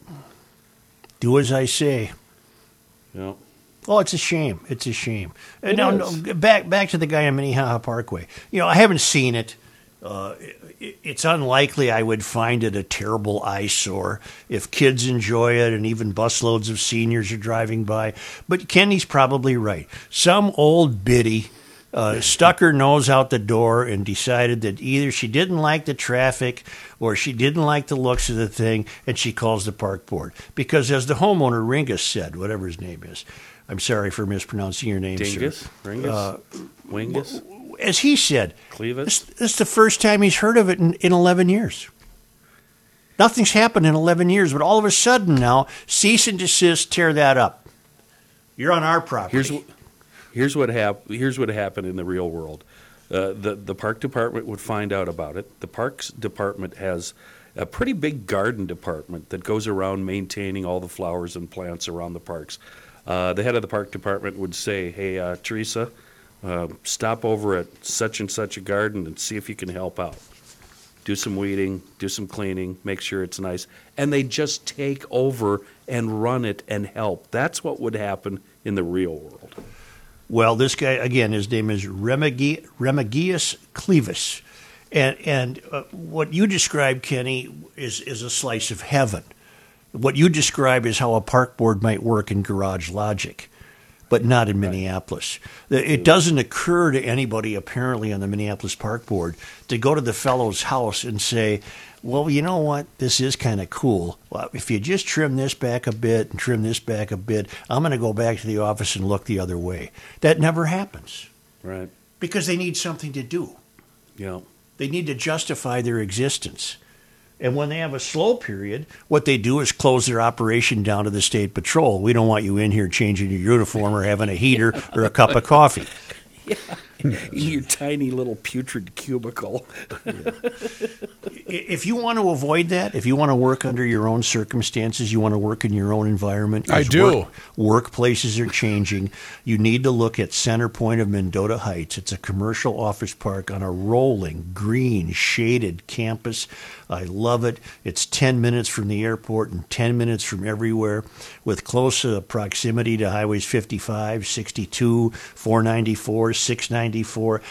A: Do as I say.
G: Yeah.
A: Well, it's a shame. It's a shame. And
G: It
A: now,
G: is.
A: no, back back to the guy on Minnehaha Parkway. You know, I haven't seen it. Uh, it. It's unlikely I would find it a terrible eyesore if kids enjoy it and even busloads of seniors are driving by. But Kenny's probably right. Some old biddy uh, stuck her nose out the door and decided that either she didn't like the traffic or she didn't like the looks of the thing, and she calls the park board. Because as the homeowner Ringus said, whatever his name is, I'm sorry for mispronouncing your name,
G: Dingus,
A: sir.
G: Ringus,
A: Uh,
G: Wingus,
A: as he said,
G: Clevis.
A: this, this is the first time he's heard of it in, in 11 years. Nothing's happened in 11 years, but all of a sudden now, cease and desist, tear that up. You're on our property.
G: Here's what, here's what hap- Here's what happened in the real world. Uh, the the park department would find out about it. The parks department has a pretty big garden department that goes around maintaining all the flowers and plants around the parks. Uh, the head of the park department would say, "Hey, uh, Teresa, uh, stop over at such and such a garden and see if you can help out. Do some weeding, do some cleaning, make sure it's nice." And they just take over and run it and help. That's what would happen in the real world.
A: Well, this guy again, his name is Remigi- Remigius Clevis, and and uh, what you describe, Kenny, is is a slice of heaven. What you describe is how a park board might work in Garage Logic, but not in Minneapolis. It doesn't occur to anybody apparently on the Minneapolis Park Board to go to the fellow's house and say, "Well, you know what? This is kind of cool. Well, if you just trim this back a bit and trim this back a bit, I'm going to go back to the office and look the other way." That never happens
G: Right.
A: because they need something to do.
G: Yeah.
A: They need to justify their existence. And when they have a slow period, what they do is close their operation down to the state patrol. We don't want you in here changing your uniform or having a heater or a cup of coffee.
G: in your tiny little putrid cubicle.
A: If you want to avoid that, if you want to work under your own circumstances, you want to work in your own environment.
B: I do.
A: Work, workplaces are changing. You need to look at Center Point of Mendota Heights. It's a commercial office park on a rolling, green, shaded campus. I love it. It's 10 minutes from the airport and 10 minutes from everywhere with close uh, proximity to highways 55, 62, 494, 694.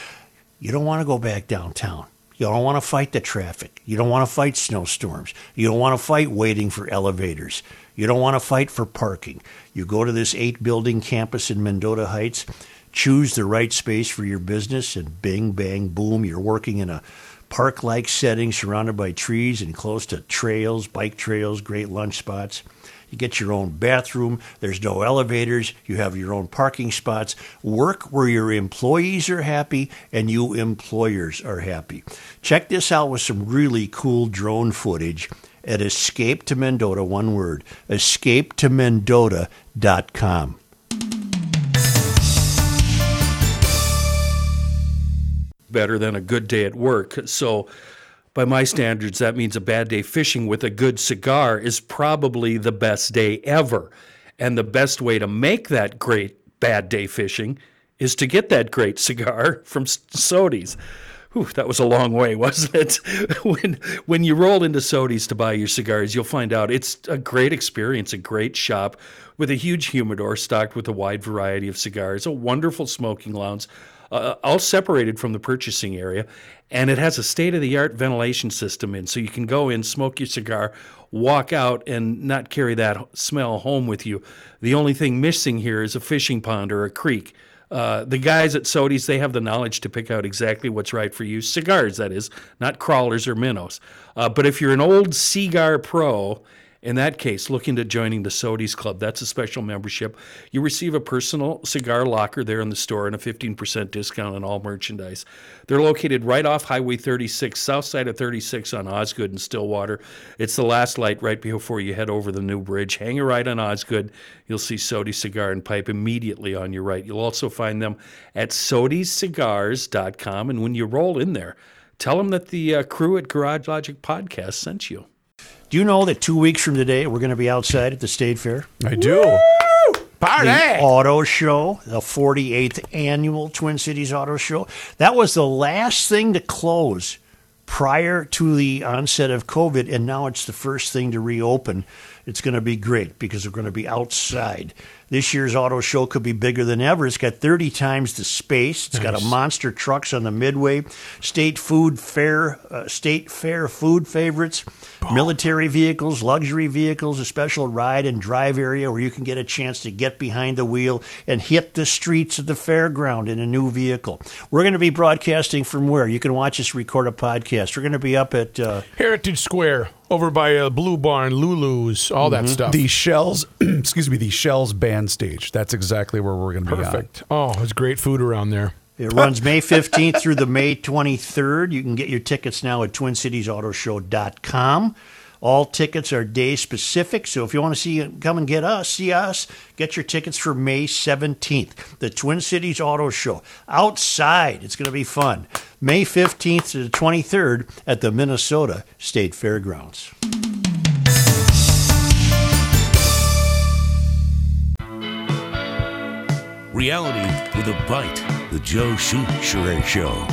A: You don't want to go back downtown. You don't want to fight the traffic. You don't want to fight snowstorms. You don't want to fight waiting for elevators. You don't want to fight for parking. You go to this eight building campus in Mendota Heights, choose the right space for your business, and bing, bang, boom, you're working in a park like setting surrounded by trees and close to trails, bike trails, great lunch spots. You get your own bathroom. There's no elevators. You have your own parking spots. Work where your employees are happy and you employers are happy. Check this out with some really cool drone footage at Escape to Mendota, one word, escape to escapetomendota.com.
G: better than a good day at work. So, by my standards, that means a bad day fishing with a good cigar is probably the best day ever. And the best way to make that great bad day fishing is to get that great cigar from S- Sodi's. Whew, that was a long way, wasn't it? when when you roll into Sodi's to buy your cigars, you'll find out it's a great experience, a great shop with a huge humidor stocked with a wide variety of cigars, a wonderful smoking lounge, uh, all separated from the purchasing area, and it has a state of the art ventilation system in, so you can go in, smoke your cigar, walk out, and not carry that smell home with you. The only thing missing here is a fishing pond or a creek. Uh, the guys at Sodi's, they have the knowledge to pick out exactly what's right for you. Cigars, that is, not crawlers or minnows. Uh, but if you're an old cigar pro, in that case, look into joining the Sodi's Club. That's a special membership. You receive a personal cigar locker there in the store and a 15% discount on all merchandise. They're located right off Highway 36, south side of 36 on Osgood and Stillwater. It's the last light right before you head over the new bridge. Hang a right on Osgood. You'll see Sodi Cigar and Pipe immediately on your right. You'll also find them at sodiscigars.com. And when you roll in there, tell them that the uh, crew at Garage Logic Podcast sent you.
A: Do you know that two weeks from today we're going to be outside at the State Fair?
B: I do.
J: Party!
A: The auto show, the 48th annual Twin Cities Auto Show. That was the last thing to close prior to the onset of COVID, and now it's the first thing to reopen. It's going to be great because we're going to be outside. This year's auto show could be bigger than ever. It's got 30 times the space. It's got a monster trucks on the midway, state food fair, uh, state fair food favorites, military vehicles, luxury vehicles, a special ride and drive area where you can get a chance to get behind the wheel and hit the streets of the fairground in a new vehicle. We're going to be broadcasting from where? You can watch us record a podcast. We're going to be up at uh,
J: Heritage Square over by uh, Blue Barn, Lulu's, all that stuff.
B: The Schell's, excuse me, the Schell's band stage. That's exactly where we're going to be. on.
J: Perfect. Oh, there's great food around there.
A: It runs May 15th through the May 23rd. You can get your tickets now at TwinCitiesAutoShow.com. All tickets are day specific, so if you want to see come and get us, see us, get your tickets for May 17th. The Twin Cities Auto Show. Outside. It's going to be fun. May 15th to the 23rd at the Minnesota State Fairgrounds.
I: Reality with a bite. The Joe Soucheray Show.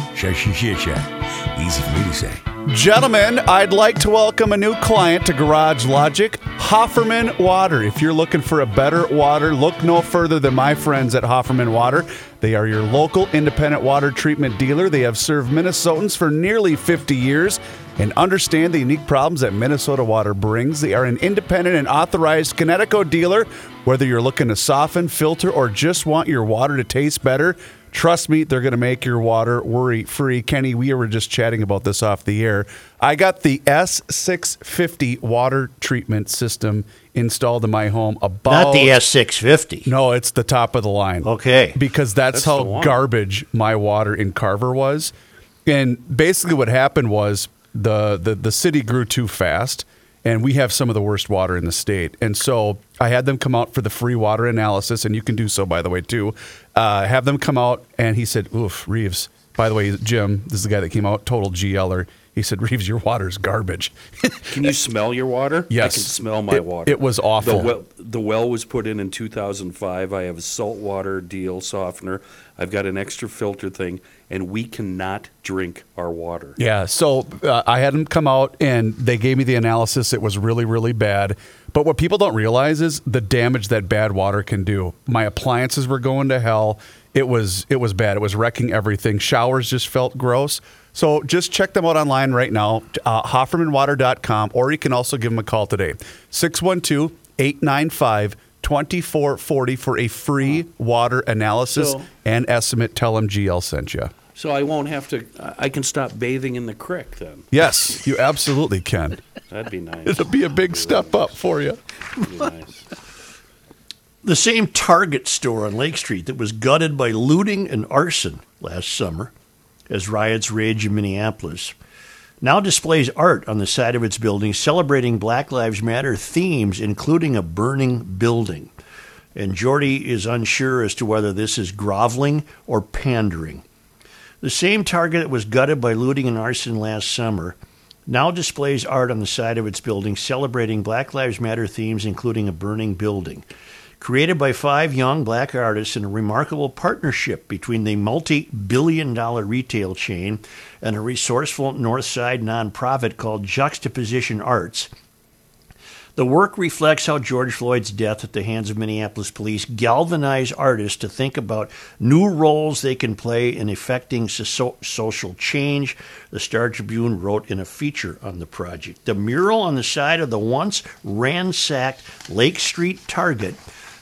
I: Easy for me to say.
B: Gentlemen, I'd like to welcome a new client to Garage Logic, Hofferman Water. If you're looking for a better water, look no further than my friends at Hofferman Water. They are your local independent water treatment dealer. They have served Minnesotans for nearly 50 years and understand the unique problems that Minnesota water brings. They are an independent and authorized Kinetico dealer. Whether you're looking to soften, filter, or just want your water to taste better, Trust me, they're going to make your water worry free. Kenny, we were just chatting about this off the air. I got the S650 water treatment system installed in my home about
A: Not the S650.
B: No, it's the top of the line.
A: Okay.
B: Because that's,
G: That's
B: how garbage my water in Carver was. And basically what happened was the, the the city grew too fast and we have some of the worst water in the state. And so I had them come out for the free water analysis, and you can do so, by the way, too. Uh, have them come out, and he said, Oof, Reeves. By the way, Jim, this is the guy that came out, total GLer. He said, Reeves, your water's garbage.
G: Can you smell your water?
B: Yes.
G: I can smell my
B: It-
G: water.
B: it was awful.
G: The well, the well was put in in 2005. I have a saltwater deal softener. I've got an extra filter thing, and we cannot drink our water.
B: Yeah, so uh, I had them come out and they gave me the analysis. It was really, really bad. But what people don't realize is the damage that bad water can do. My appliances were going to hell. It was it was bad. It was wrecking everything. Showers just felt gross. So just check them out online right now, uh, HoffermanWater.com, or you can also give them a call today, 612 895 2440 for a free water analysis
G: So-
B: and estimate. Tell them GL sent you.
G: So I won't have to. I- I can stop bathing in the creek then.
B: Yes, you absolutely can.
G: That'd be nice.
B: It'll be a big step up for you.
G: That'd be nice.
A: The same Target store on Lake Street that was gutted by looting and arson last summer as riots rage in Minneapolis now displays art on the side of its building celebrating Black Lives Matter themes, including a burning building. And Jordy is unsure as to whether this is groveling or pandering. The same Target that was gutted by looting and arson last summer now displays art on the side of its building celebrating Black Lives Matter themes, including a burning building. Created by five young black artists in a remarkable partnership between the multi billion dollar retail chain and a resourceful North Side nonprofit called Juxtaposition Arts, the work reflects how George Floyd's death at the hands of Minneapolis police galvanized artists to think about new roles they can play in effecting so- social change. The Star Tribune wrote in a feature on the project. The mural on the side of the once ransacked Lake Street Target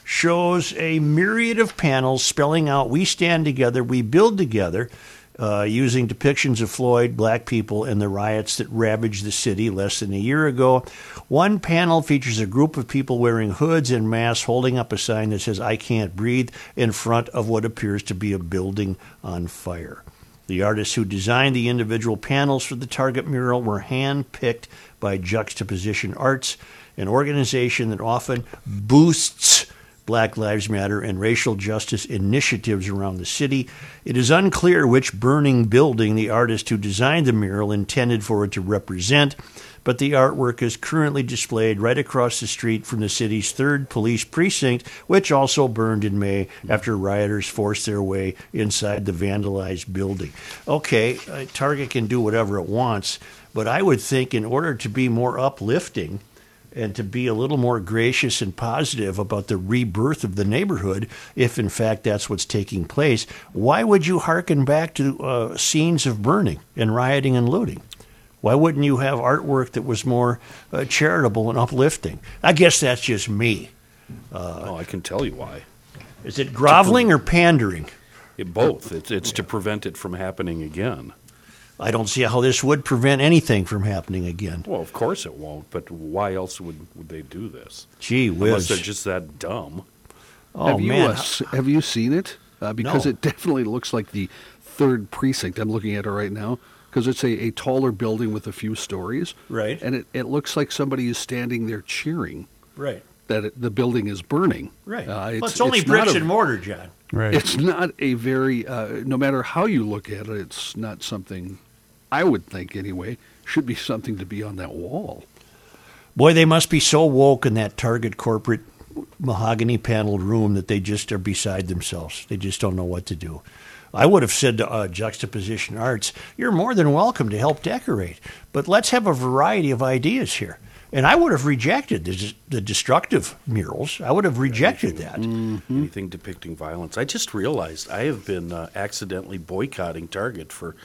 A: shows a myriad of panels spelling out We stand together, we build together uh, using depictions of Floyd, black people, and the riots that ravaged the city less than a year ago. One panel features a group of people wearing hoods and masks holding up a sign that says, I can't breathe, in front of what appears to be a building on fire. The artists who designed the individual panels for the Target mural were hand-picked by Juxtaposition Arts, an organization that often boosts Black Lives Matter and racial justice initiatives around the city. It is unclear which burning building the artist who designed the mural intended for it to represent, but the artwork is currently displayed right across the street from the city's third police precinct, which also burned in May after rioters forced their way inside the vandalized building. Okay, uh, Target can do whatever it wants, but I would think in order to be more uplifting, and to be a little more gracious and positive about the rebirth of the neighborhood, if in fact that's what's taking place, why would you hearken back to uh, scenes of burning and rioting and looting? Why wouldn't you have artwork that was more uh, charitable and uplifting? I guess that's just me. Uh,
G: oh, I can tell you why.
A: Is it groveling or pandering?
G: It, both. It's, it's to prevent it from happening again.
A: I don't see how this would prevent anything from happening again.
G: Well, of course it won't. But why else would, would they do this?
A: Gee whiz!
G: Unless they're just that dumb.
A: Oh
D: have you,
A: man,
D: uh, have you seen it? Uh, because
A: No.
D: it definitely looks like the third precinct. I'm looking at it right now because it's a, a taller building with a few stories.
A: Right.
D: And it, it looks like somebody is standing there cheering
A: right,
D: that it, the building is burning.
A: right.
D: Uh,
A: well, it's only
D: not
A: bricks
D: a-
A: and mortar, John.
B: Right.
D: It's not a very, uh, no matter how you look at it, it's not something, I would think anyway, should be something to be on that wall.
A: Boy, they must be so woke in that Target corporate mahogany paneled room that they just are beside themselves. They just don't know what to do. I would have said to uh, Juxtaposition Arts, you're more than welcome to help decorate, but let's have a variety of ideas here. And I would have rejected the, the destructive murals. I would have rejected that.
G: Anything depicting violence. I just realized I have been uh, accidentally boycotting Target for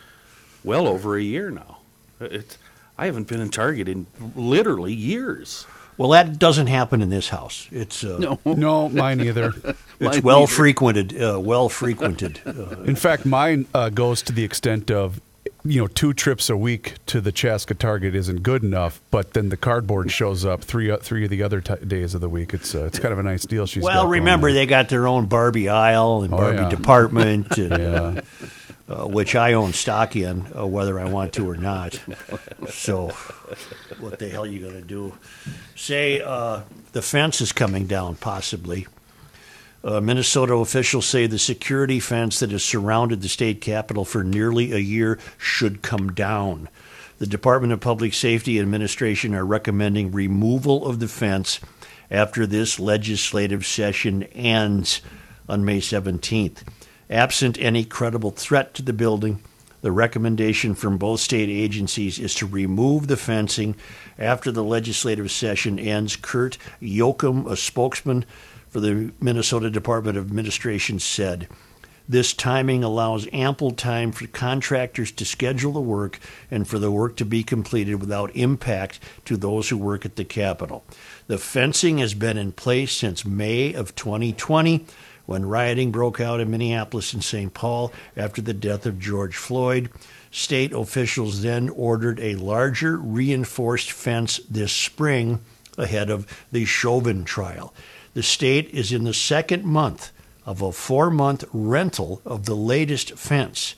G: well over a year now. It, I haven't been in Target in literally years.
A: Well, that doesn't happen in this house. It's uh,
D: No.
B: No, mine either.
A: it's
D: Mine
A: well
D: neither.
A: frequented. Uh, well frequented. Uh,
B: In fact, mine uh, goes to the extent of, you know, two trips a week to the Chaska Target isn't good enough, but then the cardboard shows up three uh, three of the other t- days of the week. It's uh, it's kind of a nice deal. She's got
A: well, remember they got their own Barbie aisle and
B: Oh,
A: Barbie
B: yeah.
A: department, and,
B: Yeah.
A: Uh, which I own stock in, uh, whether I want to or not. So, what the hell are you going to do? Say uh, the fence is coming down, possibly. Uh, Minnesota officials say the security fence that has surrounded the state capitol for nearly a year should come down. The Department of Public Safety Administration are recommending removal of the fence after this legislative session ends on May 17th. Absent any credible threat to the building, the recommendation from both state agencies is to remove the fencing after the legislative session ends. Curt Yoakum, a spokesman for the Minnesota Department of Administration, said, This timing allows ample time for contractors to schedule the work and for the work to be completed without impact to those who work at the Capitol. The fencing has been in place since May of 2020 when rioting broke out in Minneapolis and St. Paul after the death of George Floyd. State officials then ordered a larger reinforced fence this spring ahead of the Chauvin trial. The state is in the second month of a four month rental of the latest fence.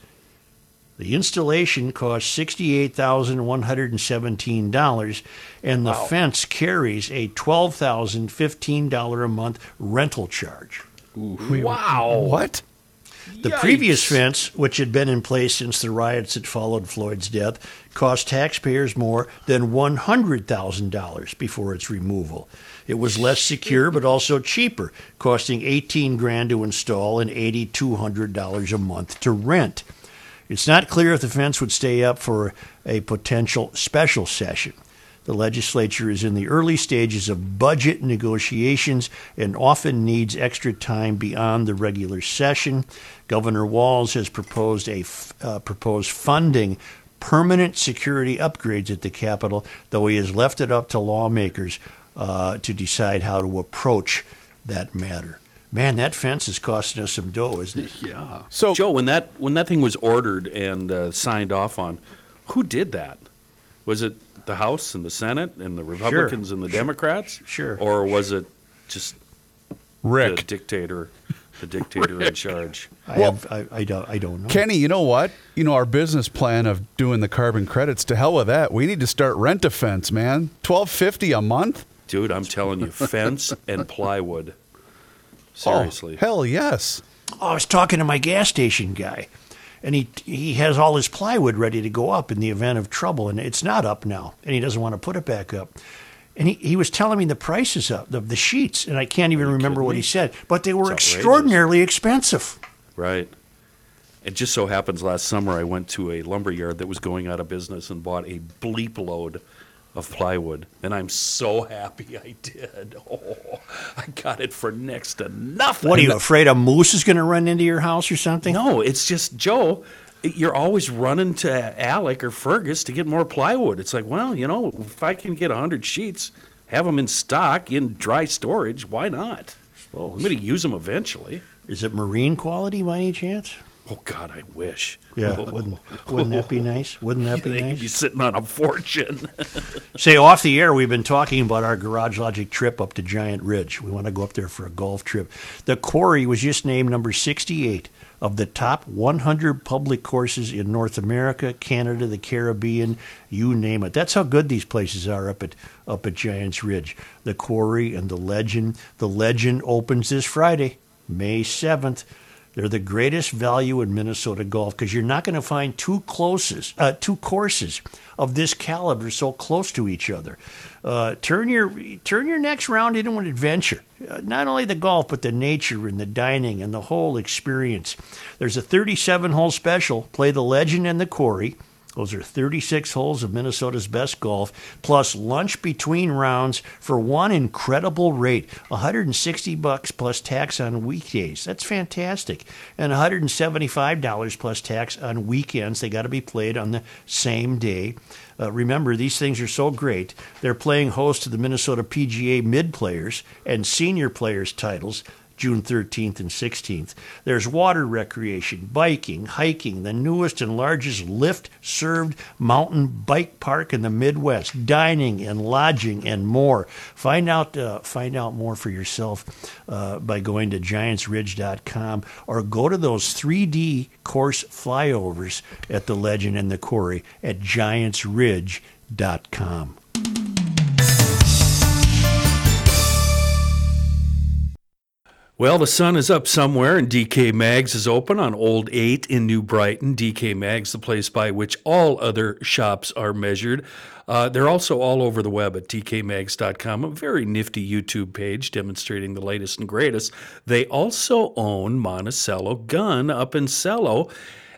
A: The installation cost $68,117, and the fence carries a $12,015 a month rental charge.
J: Wow.
B: What?
A: The previous fence, which had been in place since the riots that followed Floyd's death, cost taxpayers more than $100,000 before its removal. It was less secure but also cheaper, costing 18 grand to install and $8200 a month to rent. It's not clear if the fence would stay up for a potential special session. The legislature is in the early stages of budget negotiations and often needs extra time beyond the regular session. Governor Walz has proposed a f- uh, proposed funding permanent security upgrades at the Capitol, though he has left it up to lawmakers uh, to decide how to approach that matter. Man, that fence is costing us some dough, isn't it?
D: Yeah.
G: So, Joe, when that when that thing was ordered and uh, signed off on, who did that? Was it the House and the Senate and the Republicans and the Democrats?
A: Sure.
G: Or was it just
B: Rick.
G: the dictator, the dictator in charge?
A: I, have, I, I, don't, I don't know.
B: Kenny, you know what? You know our business plan of doing the carbon credits. To hell with that. We need to start rent a fence, man. Twelve fifty a month.
G: Dude, I'm telling you, fence and plywood. Oh, Seriously.
B: Oh, hell yes.
A: Oh, I was talking to my gas station guy, and he he has all his plywood ready to go up in the event of trouble, and it's not up now, and he doesn't want to put it back up. And he, he was telling me the prices up of the sheets, and I can't even remember what he said, but they were extraordinarily expensive.
G: Right. It just so happens last summer I went to a lumber yard that was going out of business and bought a bleep load of plywood. And I'm so happy I did. Oh, I got it for next to nothing.
A: What are you afraid a moose is going to run into your house or something?
G: No, it's just Joe. You're always running to Alec or Fergus to get more plywood. It's like, well, you know, if I can get 100 sheets, have them in stock in dry storage, why not? Well, I'm going to use them eventually.
A: Is it marine quality by any chance?
G: Oh God, I wish.
A: Yeah, wouldn't, wouldn't that be nice? Wouldn't that be nice?
G: be sitting on a fortune.
A: Say off the air, we've been talking about our Garage Logic trip up to Giant Ridge. We want to go up there for a golf trip. The quarry was just named number 68 of the top 100 public courses in North America, Canada, the Caribbean, you name it. That's how good these places are up at up at Giants Ridge. The quarry and the legend. The legend opens this Friday, May 7th. They're the greatest value in Minnesota golf because you're not going to find two closes, uh, two courses of this caliber so close to each other. Uh, turn your turn your next round into an adventure. Uh, not only the golf, but the nature and the dining and the whole experience. There's a 37 hole special. Play the Legend and the Quarry. Those are 36 holes of Minnesota's best golf, plus lunch between rounds for one incredible rate, 160 bucks plus tax on weekdays. That's fantastic, and 175 dollars plus tax on weekends. They got to be played on the same day. Uh, remember, these things are so great. They're playing host to the Minnesota PGA mid players and senior players titles. June 13th and 16th. There's water recreation, biking, hiking, the newest and largest lift served mountain bike park in the Midwest, dining and lodging and more. Find out uh, find out more for yourself uh, by going to giantsridge.com or go to those 3D course flyovers at the Legend and the Quarry at giantsridge.com.
G: Well, the sun is up somewhere, and DK Mags is open on Old 8 in New Brighton. DK Mags, the place by which all other shops are measured. Uh, they're also all over the web at dkmags.com, a very nifty YouTube page demonstrating the latest and greatest. They also own Monticello Gun up in Cello.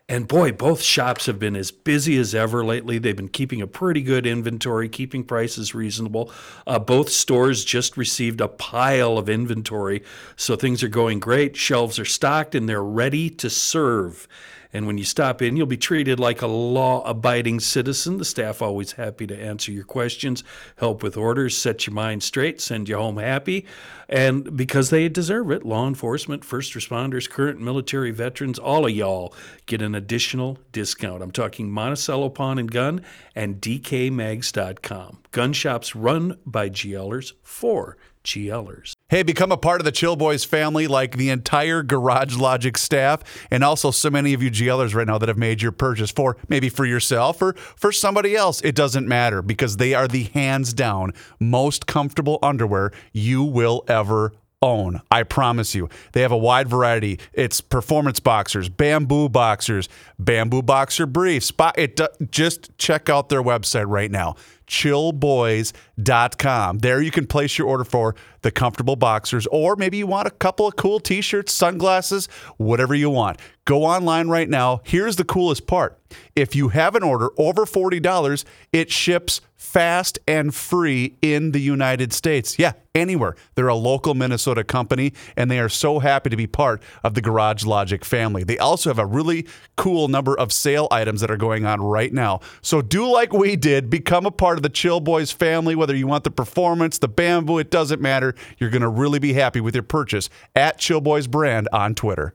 G: And boy, both shops have been as busy as ever lately. They've been keeping a pretty good inventory, keeping prices reasonable. Uh, both stores just received a pile of inventory, so things are going great. Shelves are stocked and they're ready to serve. And when you stop in, you'll be treated like a law abiding citizen. The staff always happy to answer your questions, help with orders, set your mind straight, send you home happy. And because they deserve it, law enforcement, first responders, current military veterans, all of y'all get an additional discount. I'm talking Monticello Pawn and Gun and DKMags.com. Gun shops run by GLers for GLers.
B: Hey, become a part of the Chill Boys family like the entire Garage Logic staff and also so many of you GLers right now that have made your purchase for maybe for yourself or for somebody else. It doesn't matter because they are the hands down most comfortable underwear you will ever own. I promise you. They have a wide variety. It's performance boxers, bamboo boxers, bamboo boxer briefs. It just check out their website right now. chillboys.com. There you can place your order for the comfortable boxers or maybe you want a couple of cool t-shirts, sunglasses, whatever you want. Go online right now. Here's the coolest part. If you have an order over $40, it ships fast and free in the United States. Yeah, anywhere. They're a local Minnesota company and they are so happy to be part of the Garage Logic family. They also have a really cool number of sale items that are going on right now. So do like we did, become a part of the Chill Boys family whether you want the performance, the bamboo, it doesn't matter. You're going to really be happy with your purchase at Chill Boys brand on Twitter.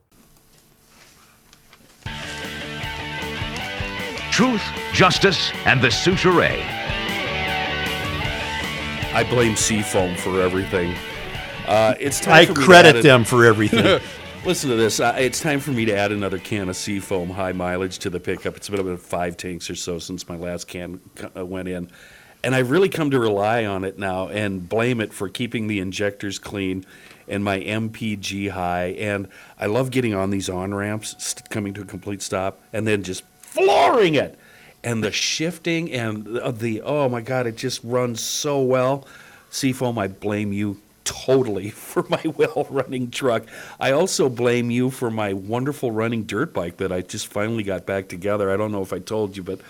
K: Truth, justice, and the Soucheray.
G: I blame Seafoam for everything. Uh, it's time
A: I
G: for me to
A: credit
G: a-
A: them for everything.
G: Listen to this. Uh, it's time for me to add another can of Seafoam high mileage to the pickup. It's been about five tanks or so since my last can uh, went in. And I've really come to rely on it now and blame it for keeping the injectors clean and my MPG high. And I love getting on these on ramps, st- coming to a complete stop, and then just flooring it. And the shifting and the, the oh my God, it just runs so well. Seafoam, I blame you totally for my well running truck. I also blame you for my wonderful running dirt bike that I just finally got back together. I don't know if I told you, but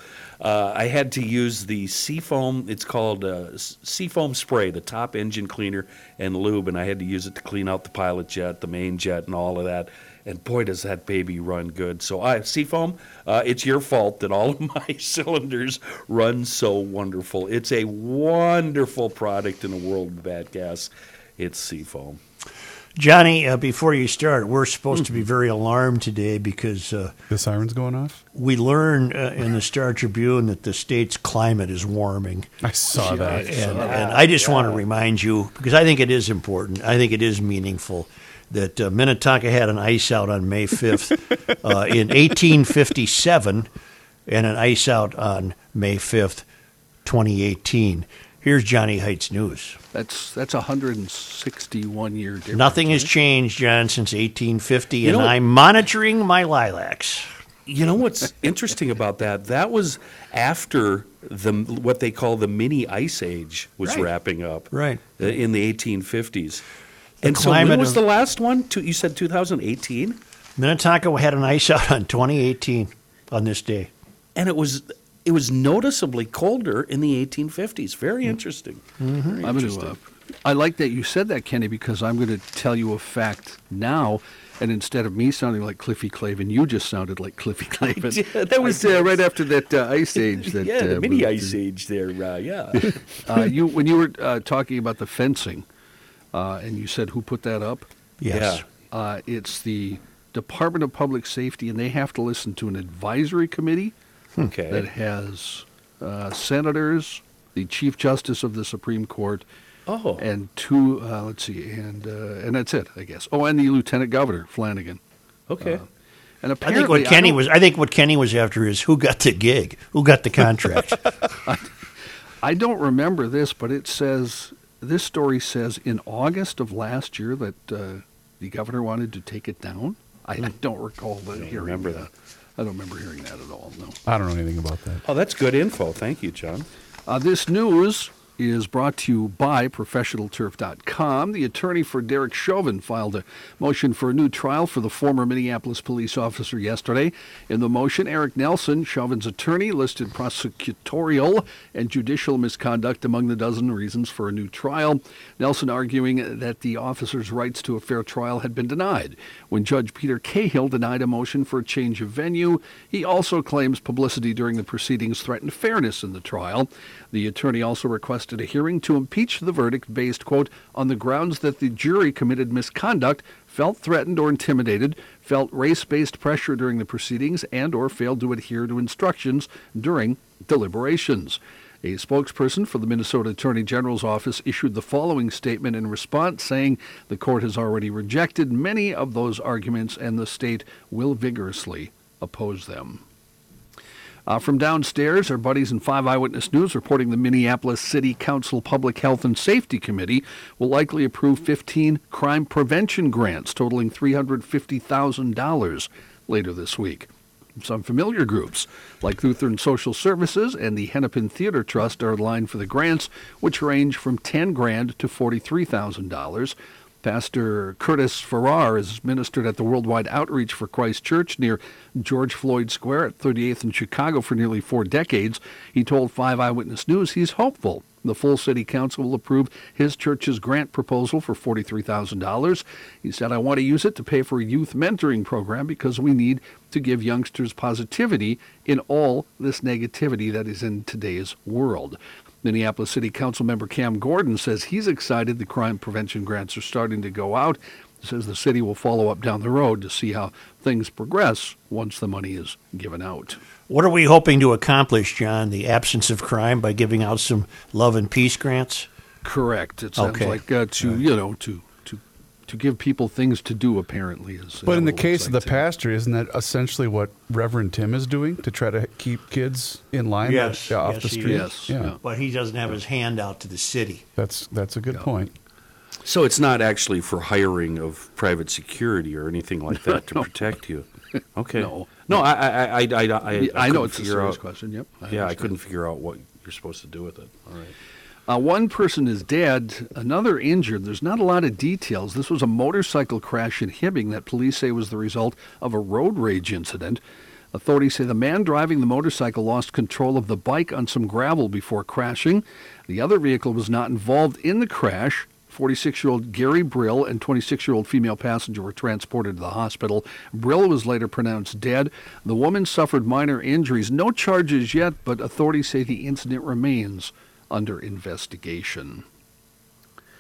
G: uh, I had to use the Seafoam, it's called uh, Seafoam Spray, the top engine cleaner and lube, and I had to use it to clean out the pilot jet, the main jet, and all of that. And boy, does that baby run good. So, I, Seafoam, uh, it's your fault that all of my cylinders run so wonderful. It's a wonderful product in a world of bad gas. It's Seafoam.
A: Johnny, uh, before you start, we're supposed to be very alarmed today because uh,
B: the siren's going off.
A: We learned uh, in the Star Tribune that the state's climate is warming.
B: I saw that.
A: and, and I just want to remind you because I think it is important. I think it is meaningful that uh, Minnetonka had an ice out on May fifth uh, in 1857, and an ice out on May fifth, 2018. Here's Johnny Heights News.
D: That's that's a 161 year difference.
A: Nothing has changed, John, since 1850,
G: You
A: and
G: know-
A: I'm monitoring my lilacs.
G: You know what's interesting about that? That was after the what they call the mini ice age was
A: Right.
G: wrapping up.
A: Right.
G: uh, In the 1850s.
A: The
G: and so when was the last one? You said 2018,
A: Minnetonka had an ice out on 2018 on this day.
G: and it was it was noticeably colder in the 1850s. Very interesting. Very
D: I'm gonna, uh, I like that you said that, Kenny, because I'm going to tell you a fact now. And instead of me sounding like Cliffy Clavin, you just sounded like Cliffy Clavin. that was uh, right after that uh, ice age. That
G: yeah, the
D: uh,
G: mini
D: was-
G: ice age there. Uh, yeah.
D: uh, you when you were uh, talking about the fencing, uh, and you said who put that up?
A: Yes.
D: Uh, it's the Department of Public Safety, and they have to listen to an advisory committee
G: Okay.
D: that has uh, senators, the Chief Justice of the Supreme Court,
G: Oh.
D: and two. Uh, let's see, and uh, and that's it, I guess. Oh, and the Lieutenant Governor Flanagan.
G: Okay.
D: Uh, and
A: I think what Kenny
D: don't-
A: was. I think what Kenny was after is who got the gig, who got the contract.
D: I don't remember this, but it says this story says in August of last year that uh, the governor wanted to take it down. I, I don't recall the hearing
G: Hmm. remember
D: that. I don't remember hearing that at all. No.
B: I don't know anything about that.
G: Oh, that's good info. Thank you, John.
D: Uh, this news is brought to you by ProfessionalTurf.com. The attorney for Derek Chauvin filed a motion for a new trial for the former Minneapolis police officer yesterday. In the motion, Eric Nelson, Chauvin's attorney, listed prosecutorial and judicial misconduct among the dozen reasons for a new trial. Nelson arguing that the officer's rights to a fair trial had been denied. When Judge Peter Cahill denied a motion for a change of venue, he also claims publicity during the proceedings threatened fairness in the trial. The attorney also requested a hearing to impeach the verdict based, quote, on the grounds that the jury committed misconduct, felt threatened or intimidated, felt race-based pressure during the proceedings, and or failed to adhere to instructions during deliberations. A spokesperson for the Minnesota Attorney General's office issued the following statement in response, saying the court has already rejected many of those arguments and the state will vigorously oppose them. Uh, from downstairs, our buddies in 5 Eyewitness News reporting the Minneapolis City Council Public Health and Safety Committee will likely approve 15 crime prevention grants totaling $350,000 later this week. Some familiar groups, like Lutheran Social Services and the Hennepin Theater Trust, are in line for the grants, which range from 10 grand to $43,000. Pastor Curtis Farrar is ministered at the Worldwide Outreach for Christ Church near George Floyd Square at 38th in Chicago for nearly four decades. He told 5 Eyewitness News he's hopeful the full city council will approve his church's grant proposal for $43,000. He said, I want to use it to pay for a youth mentoring program because we need to give youngsters positivity in all this negativity that is in today's world. Minneapolis City Council member Cam Gordon says he's excited the crime prevention grants are starting to go out. He says the city will follow up down the road to see how things progress once the money is given out.
A: What are we hoping to accomplish, John? The absence of crime by giving out some love and peace grants?
D: Correct. It sounds
A: Okay.
D: like uh, to you know to to to give people things to do. Apparently, is
B: But in the case
D: looks
B: of
D: like
B: the pastor, isn't that essentially what Reverend Tim is doing to try to keep kids in line?
A: Yes,
B: off
A: yes,
B: the
A: he
B: street.
A: is.
B: yeah.
A: But he doesn't have his hand out to the city.
B: That's that's a good point.
G: So it's not actually for hiring of private security or anything like that to
D: No.
G: protect you. Okay.
D: No.
G: No, I, I, I, I, I, I,
D: I know it's a
G: figure
D: serious
G: out-
D: question, yep, I
G: yeah, I couldn't figure out what you're supposed to do with it. All right.
D: Uh, one person is dead, another injured. There's not a lot of details. This was a motorcycle crash in Hibbing that police say was the result of a road rage incident. Authorities say the man driving the motorcycle lost control of the bike on some gravel before crashing. The other vehicle was not involved in the crash. 46 year old Gary Brill and 26 year old female passenger were transported to the hospital. Brill was later pronounced dead. The woman suffered minor injuries. No charges yet, but authorities say the incident remains under investigation.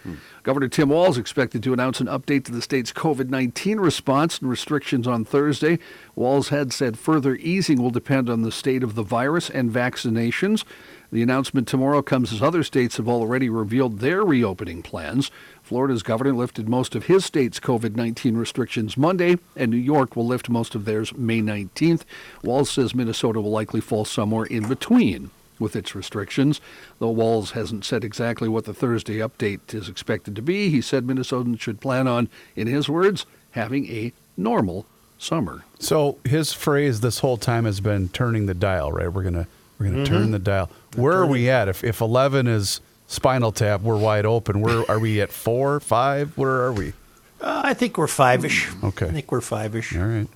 D: Hmm. Governor Tim Walz expected to announce an update to the state's COVID 19 response and restrictions on Thursday. Walz had said further easing will depend on the state of the virus and vaccinations. The announcement tomorrow comes as other states have already revealed their reopening plans. Florida's governor lifted most of his state's COVID 19 restrictions Monday, and New York will lift most of theirs May 19th. Walz says Minnesota will likely fall somewhere in between with its restrictions. Though Walz hasn't said exactly what the Thursday update is expected to be, he said Minnesotans should plan on, in his words, having a normal summer.
B: So his phrase this whole time has been turning the dial, right? We're gonna we're gonna
D: Mhm.
B: turn the dial. Where are we at? If if eleven is spinal tap, we're wide open. Where are we at? Four, five? Where are we?
A: Uh, I think we're five ish.
B: Okay.
A: I think we're five ish.
B: All right.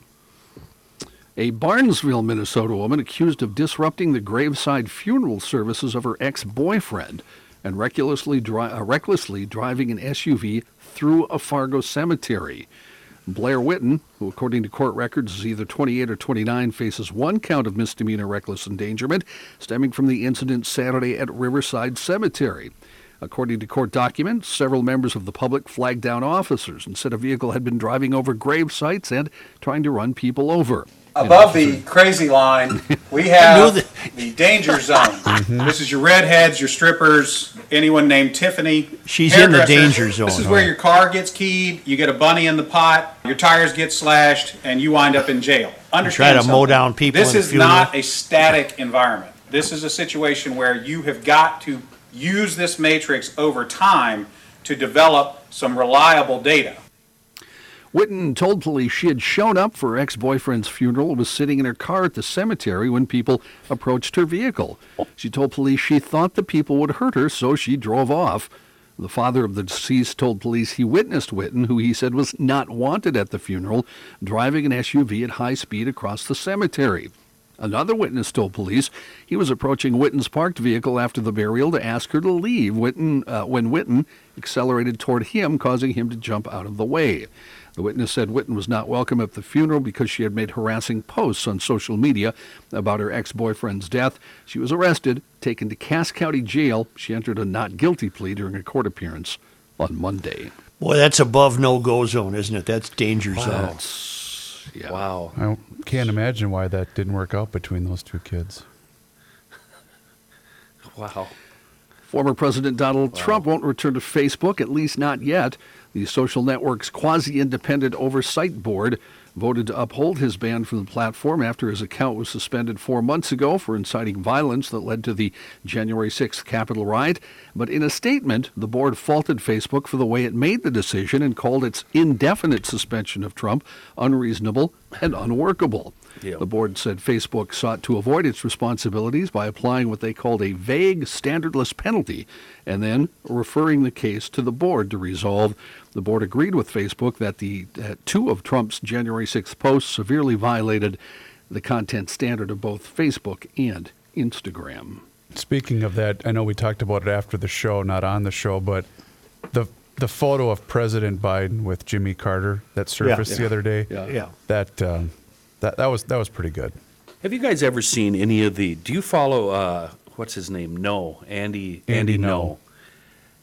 D: A Barnesville, Minnesota woman accused of disrupting the graveside funeral services of her ex boyfriend and recklessly, dri- uh, recklessly driving an SUV through a Fargo cemetery. Blair Witten, who according to court records is either 28 or 29, faces one count of misdemeanor reckless endangerment stemming from the incident Saturday at Riverside Cemetery. According to court documents, several members of the public flagged down officers and said a vehicle had been driving over grave sites and trying to run people over.
L: Above the crazy line, we have the danger zone. Mm-hmm. This is your redheads, your strippers, anyone named Tiffany.
A: She's in the
L: hairdressers.
A: danger zone.
L: This is where your car gets keyed, you get a bunny in the pot, your tires get slashed, and you wind up in jail. Understand
A: try to mow
L: something.
A: down people
L: This
A: in a
L: is
A: funeral.
L: not a static environment. This is a situation where you have got to use this matrix over time to develop some reliable data.
D: Witten told police she had shown up for her ex-boyfriend's funeral and was sitting in her car at the cemetery when people approached her vehicle. She told police she thought the people would hurt her, so she drove off. The father of the deceased told police he witnessed Witten, who he said was not wanted at the funeral, driving an SUV at high speed across the cemetery. Another witness told police he was approaching Witten's parked vehicle after the burial to ask her to leave Witten, uh, when Witten accelerated toward him, causing him to jump out of the way. The witness said Witten was not welcome at the funeral because she had made harassing posts on social media about her ex boyfriend's death. She was arrested, taken to Cass County Jail. She entered a not guilty plea during a court appearance on Monday.
A: Boy, that's above no go zone, isn't it? That's danger zone.
D: That's- yeah.
G: Wow.
B: I can't imagine why that didn't work out between those two kids.
G: Wow.
D: Former President Donald Trump won't return to Facebook, at least not yet. The social network's quasi independent oversight board voted to uphold his ban from the platform after his account was suspended four months ago for inciting violence that led to the January 6th Capitol riot. But in a statement, the board faulted Facebook for the way it made the decision and called its indefinite suspension of Trump unreasonable and unworkable.
G: Yeah.
D: The board said Facebook sought to avoid its responsibilities by applying what they called a vague, standardless penalty and then referring the case to the board to resolve. The board agreed with Facebook that the uh, two of Trump's January 6th posts severely violated the content standard of both Facebook and Instagram.
B: Speaking of that, I know we talked about it after the show, not on the show, but the the photo of President Biden with Jimmy Carter that surfaced the
G: Yeah.
B: other day.
G: Yeah. Yeah.
B: That um, that that was that was pretty good.
G: Have you guys ever seen any of the? Do you follow? Uh, what's his name? No, Andy.
B: Andy
G: Ngo.
B: No.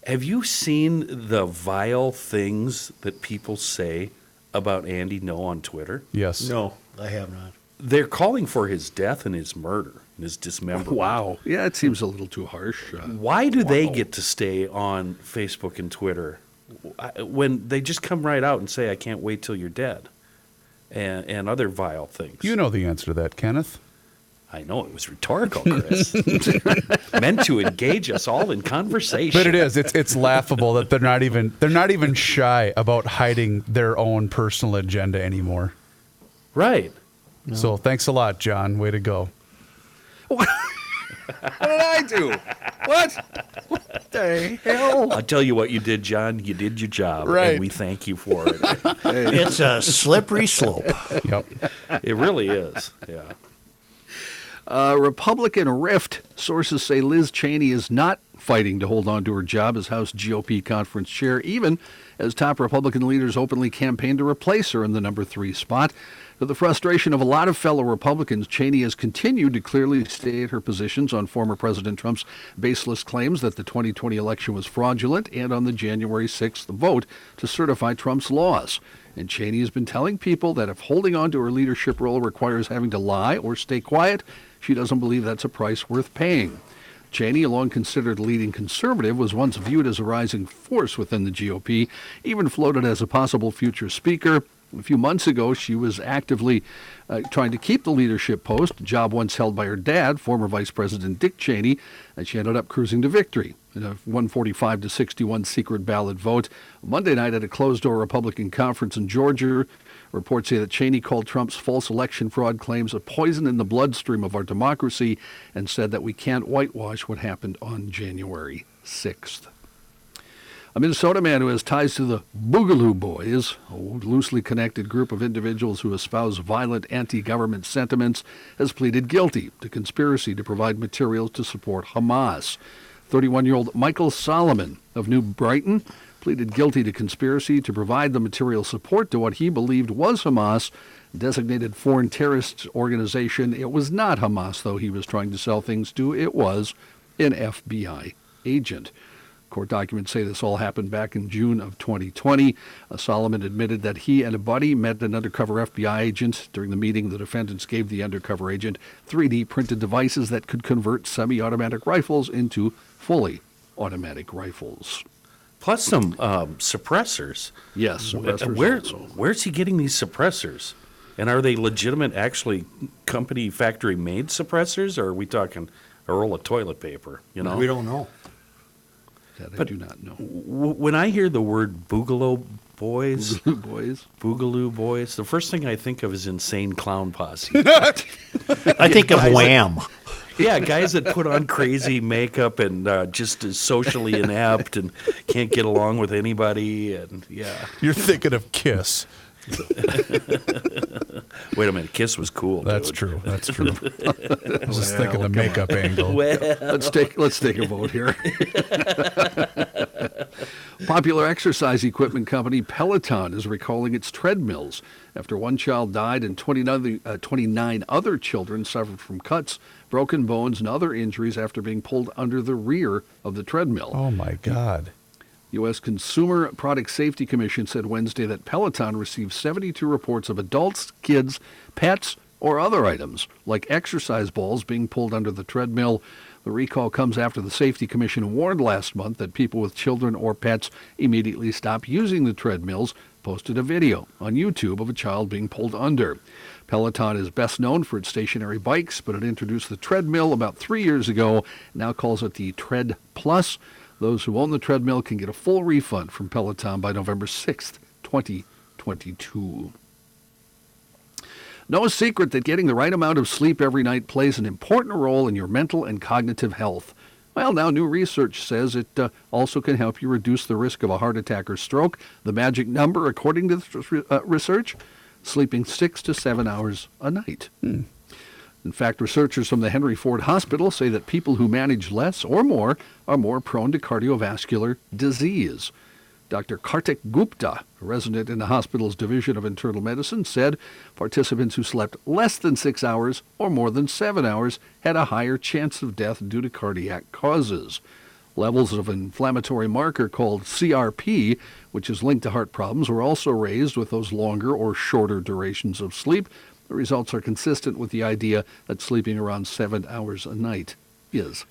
G: Have you seen the vile things that people say about Andy Ngo on Twitter?
B: Yes.
A: No, I have not.
G: They're calling for his death and his murder and his dismemberment.
D: Wow. Yeah, it seems a little too harsh. Uh,
G: Why do they get to stay on Facebook and Twitter when they just come right out and say, "I can't wait till you're dead," and and other vile things?
B: You know the answer to that, Kenneth.
G: I know it was rhetorical, Chris. Meant to engage us all in conversation.
B: But it is. It's it's laughable that they're not even they're not even shy about hiding their own personal agenda anymore.
G: Right.
B: So thanks a lot, John. Way to go.
D: What did I do? What? What the hell?
G: I'll tell you what you did, John. You did your job,
D: Right.
G: and we thank you for it.
A: It's a slippery slope.
B: Yep.
G: It really is. Yeah.
D: Uh, Republican rift. Sources say Liz Cheney is not fighting to hold on to her job as House GOP conference chair, even as top Republican leaders openly campaign to replace her in the number three spot. To the frustration of a lot of fellow Republicans, Cheney has continued to clearly state her positions on former President Trump's baseless claims that the 2020 election was fraudulent and on the January 6th vote to certify Trump's loss. And Cheney has been telling people that if holding on to her leadership role requires having to lie or stay quiet, she doesn't believe that's a price worth paying. Cheney, a long considered leading conservative, was once viewed as a rising force within the GOP, even floated as a possible future speaker. A few months ago, she was actively uh, trying to keep the leadership post, a job once held by her dad, former Vice President Dick Cheney, and she ended up cruising to victory in a 145 to 61 secret ballot vote. Monday night at a closed door Republican conference in Georgia, reports say that Cheney called Trump's false election fraud claims a poison in the bloodstream of our democracy and said that we can't whitewash what happened on January 6th. A Minnesota man who has ties to the Boogaloo Boys, a loosely connected group of individuals who espouse violent anti government sentiments, has pleaded guilty to conspiracy to provide materials to support Hamas. 31 year old Michael Solomon of New Brighton pleaded guilty to conspiracy to provide the material support to what he believed was Hamas, designated foreign terrorist organization. It was not Hamas, though, he was trying to sell things to. It was an FBI agent. Court documents say this all happened back in June of 2020. Uh, Solomon admitted that he and a buddy met an undercover FBI agent. During the meeting, the defendants gave the undercover agent 3D printed devices that could convert semi automatic rifles into fully automatic rifles.
G: Plus some um, suppressors.
D: Yes,
G: Wh-
D: suppressors
G: Where,
D: also.
G: where's he getting these suppressors? And are they legitimate, actually company factory made suppressors, or are we talking a roll of toilet paper? You know,
A: We don't know.
D: That I
G: But
D: do not know.
G: w- when I hear the word boogaloo Boys.
D: Boogaloo Boys.
G: Boogaloo Boys. The first thing I think of is Insane Clown Posse.
A: I think of
G: Guys that-
A: Wham.
G: Yeah, guys that put on crazy makeup and uh, just is socially inept and can't get along with anybody. And yeah.
B: You're thinking of Kiss.
G: Wait a minute, Kiss was cool.
B: That's
G: dude.
B: true. That's true. I was just
D: Well,
B: thinking the
D: come
B: makeup
D: on.
B: angle.
D: let's take let's take a vote here. Popular exercise equipment company Peloton is recalling its treadmills after one child died and 29 uh, 29 other children suffered from cuts, broken bones, and other injuries after being pulled under the rear of the treadmill.
B: Oh my God.
D: U.S. Consumer Product Safety Commission said Wednesday that Peloton received 72 reports of adults, kids, pets, or other items, like exercise balls, being pulled under the treadmill. The recall comes after the Safety Commission warned last month that people with children or pets immediately stop using the treadmills, posted a video on YouTube of a child being pulled under. Peloton is best known for its stationary bikes, but it introduced the treadmill about three years ago, now calls it the Tread Plus. Those who own the treadmill can get a full refund from Peloton by November 6th, 2022. No secret that getting the right amount of sleep every night plays an important role in your mental and cognitive health. Well, now new research says it uh, also can help you reduce the risk of a heart attack or stroke. The magic number, according to this re- uh, research, sleeping six to seven hours a night. In fact, researchers from the Henry Ford Hospital say that people who manage less or more are more prone to cardiovascular disease. Dr. Kartik Gupta, a resident in the hospital's Division of Internal Medicine, said participants who slept less than six hours or more than seven hours had a higher chance of death due to cardiac causes. Levels of inflammatory marker called CRP, which is linked to heart problems, were also raised with those longer or shorter durations of sleep. The results are consistent with the idea that sleeping around seven hours a night is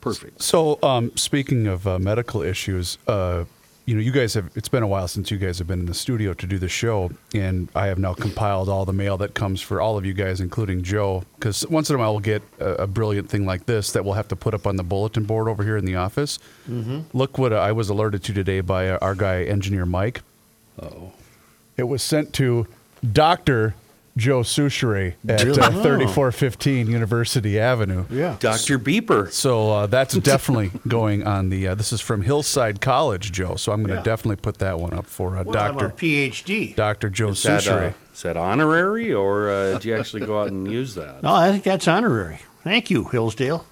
D: perfect.
B: So, um, speaking of uh, medical issues, uh, you know, you guys have. It's been a while since you guys have been in the studio to do the show, and I have now compiled all the mail that comes for all of you guys, including Joe. Because once in a while we'll get a, a brilliant thing like this that we'll have to put up on the bulletin board over here in the office.
A: Mhm.
B: Look what I was alerted to today by uh, our guy, engineer Mike.
D: Oh.
B: It was sent to Doctor Joe Soucheray at
G: Really?
B: uh,
G: Oh.
B: 3415 University Avenue.
A: Yeah.
G: Dr. Beeper.
B: So uh, that's definitely going on the. Uh, this is from Hillsdale College, Joe. So I'm going to
A: Yeah.
B: definitely put that one up for uh,
A: Well, a
B: Doctor
A: PhD.
B: Doctor Joe
G: Is that, uh, is that honorary, or uh, did you actually go out and use that?
A: No, I think that's honorary. Thank you, Hillsdale.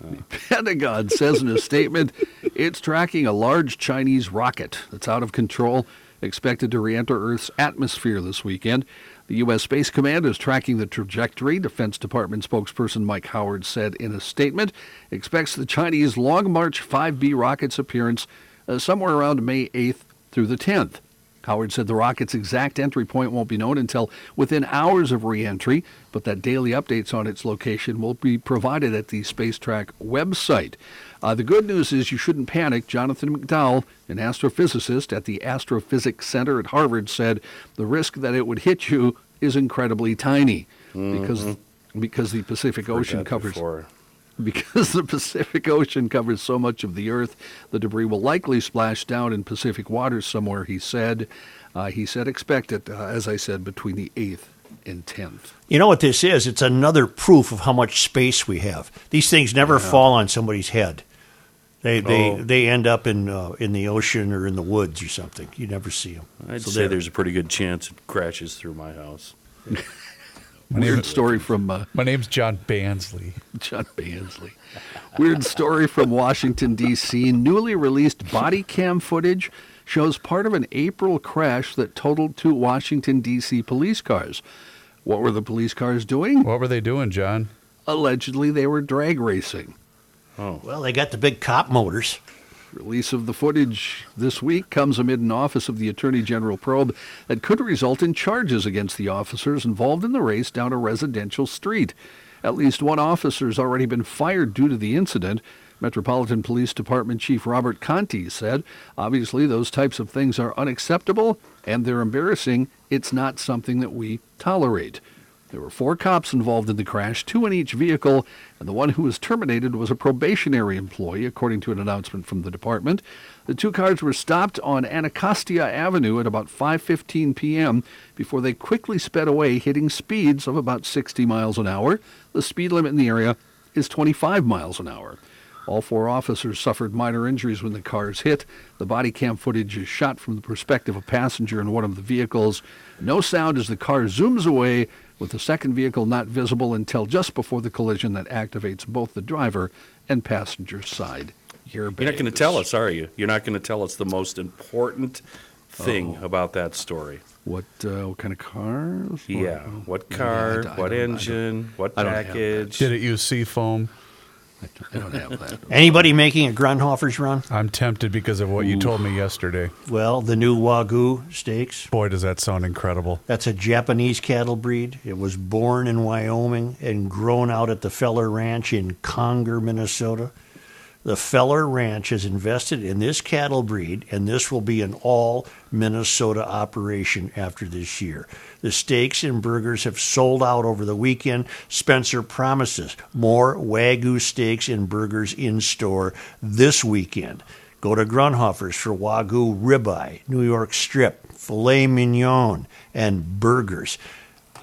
D: Pentagon says in a statement it's tracking a large Chinese rocket that's out of control, expected to re enter Earth's atmosphere this weekend. The U.S. Space Command is tracking the trajectory, Defense Department spokesperson Mike Howard said in a statement. Expects the Chinese Long March 5B rocket's appearance uh, somewhere around May 8th through the 10th. Howard said the rocket's exact entry point won't be known until within hours of reentry, but that daily updates on its location will be provided at the Spacetrack website. Uh, the good news is you shouldn't panic. Jonathan McDowell, an astrophysicist at the Astrophysics Center at Harvard, said the risk that it would hit you is incredibly tiny because because the Pacific Ocean covers
G: before.
D: because the Pacific Ocean covers so much of the Earth, the debris will likely splash down in Pacific waters somewhere, he said. Uh, he said expect it, uh, as I said, between the 8th and 10th.
A: You know what this is? It's another proof of how much space we have. These things never fall on somebody's head. They they
G: Oh.
A: they end up in uh, in the ocean or in the woods or something. You never see them.
G: I'd
A: So
G: say
A: there-
G: there's a pretty good chance it crashes through my house.
D: Weird story from uh,
B: My name's John Bansley.
D: John Bansley. Weird story from Washington, D.C. Newly released body cam footage shows part of an April crash that totaled two Washington, D.C. police cars. What were the police cars doing?
B: What were they doing, John?
D: Allegedly, they were drag racing.
G: Oh.
A: Well, they got the big cop motors.
D: Release of the footage this week comes amid an Office of the Attorney General probe that could result in charges against the officers involved in the race down a residential street. At least one officer has already been fired due to the incident. Metropolitan Police Department Chief Robert Contee said, obviously, those types of things are unacceptable and they're embarrassing. It's not something that we tolerate. There were four cops involved in the crash, two in each vehicle, and the one who was terminated was a probationary employee, according to an announcement from the department. The two cars were stopped on Anacostia Avenue at about 5:15 p.m. before they quickly sped away, hitting speeds of about 60 miles an hour. The speed limit in the area is 25 miles an hour. All four officers suffered minor injuries when the cars hit. The body cam footage is shot from the perspective of a passenger in one of the vehicles. No sound as the car zooms away, with the second vehicle not visible until just before the collision that activates both the driver and passenger side.
G: You're not going to tell us, are you? You're not going to tell us the most important thing about that story.
D: What, uh, what kind of cars?
G: Yeah.
D: Or-
G: What
D: Yeah, I
G: car?
D: I
G: what
D: don't- I don't-
G: engine? what
D: I don't have that.
G: package?
B: Did it use seafoam?
D: I don't have that.
A: Anybody making a Grundhofer's run?
B: I'm tempted because of what you told me yesterday.
A: Well, the new Wagyu steaks.
B: Boy, does that sound incredible.
A: That's a Japanese cattle breed. It was born in Wyoming and grown out at the Feller Ranch in Conger, Minnesota. The Feller Ranch has invested in this cattle breed, and this will be an all Minnesota operation after this year. The steaks and burgers have sold out over the weekend. Spencer promises more Wagyu steaks and burgers in store this weekend. Go to Grundhofer's for Wagyu ribeye, New York strip, filet mignon, and burgers.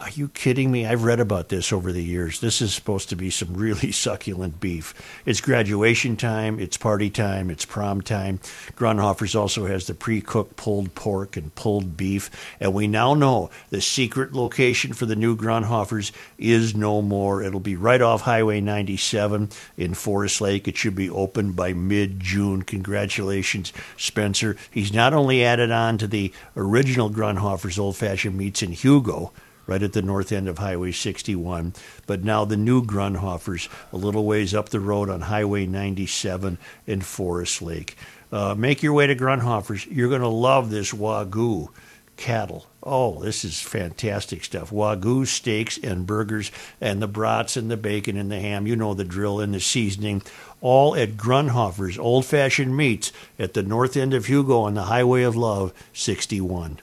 A: Are you kidding me? I've read about this over the years. This is supposed to be some really succulent beef. It's graduation time, it's party time, it's prom time. Grundhofer's also has the pre cooked pulled pork and pulled beef. And we now know the secret location for the new Grundhofer's is no more. It'll be right off Highway 97 in Forest Lake. It should be open by mid June. Congratulations, Spencer. He's not only added on to the original Grundhofer's old fashioned meats in Hugo right at the north end of Highway 61. But now the new Grundhofers, a little ways up the road on Highway 97 in Forest Lake. Uh, make your way to Grundhofers. You're going to love this Wagyu cattle. Oh, this is fantastic stuff. Wagyu steaks and burgers and the brats and the bacon and the ham. You know the drill and the seasoning. All at Grundhofer's Old Fashioned Meats at the north end of Hugo on the Highway of Love 61.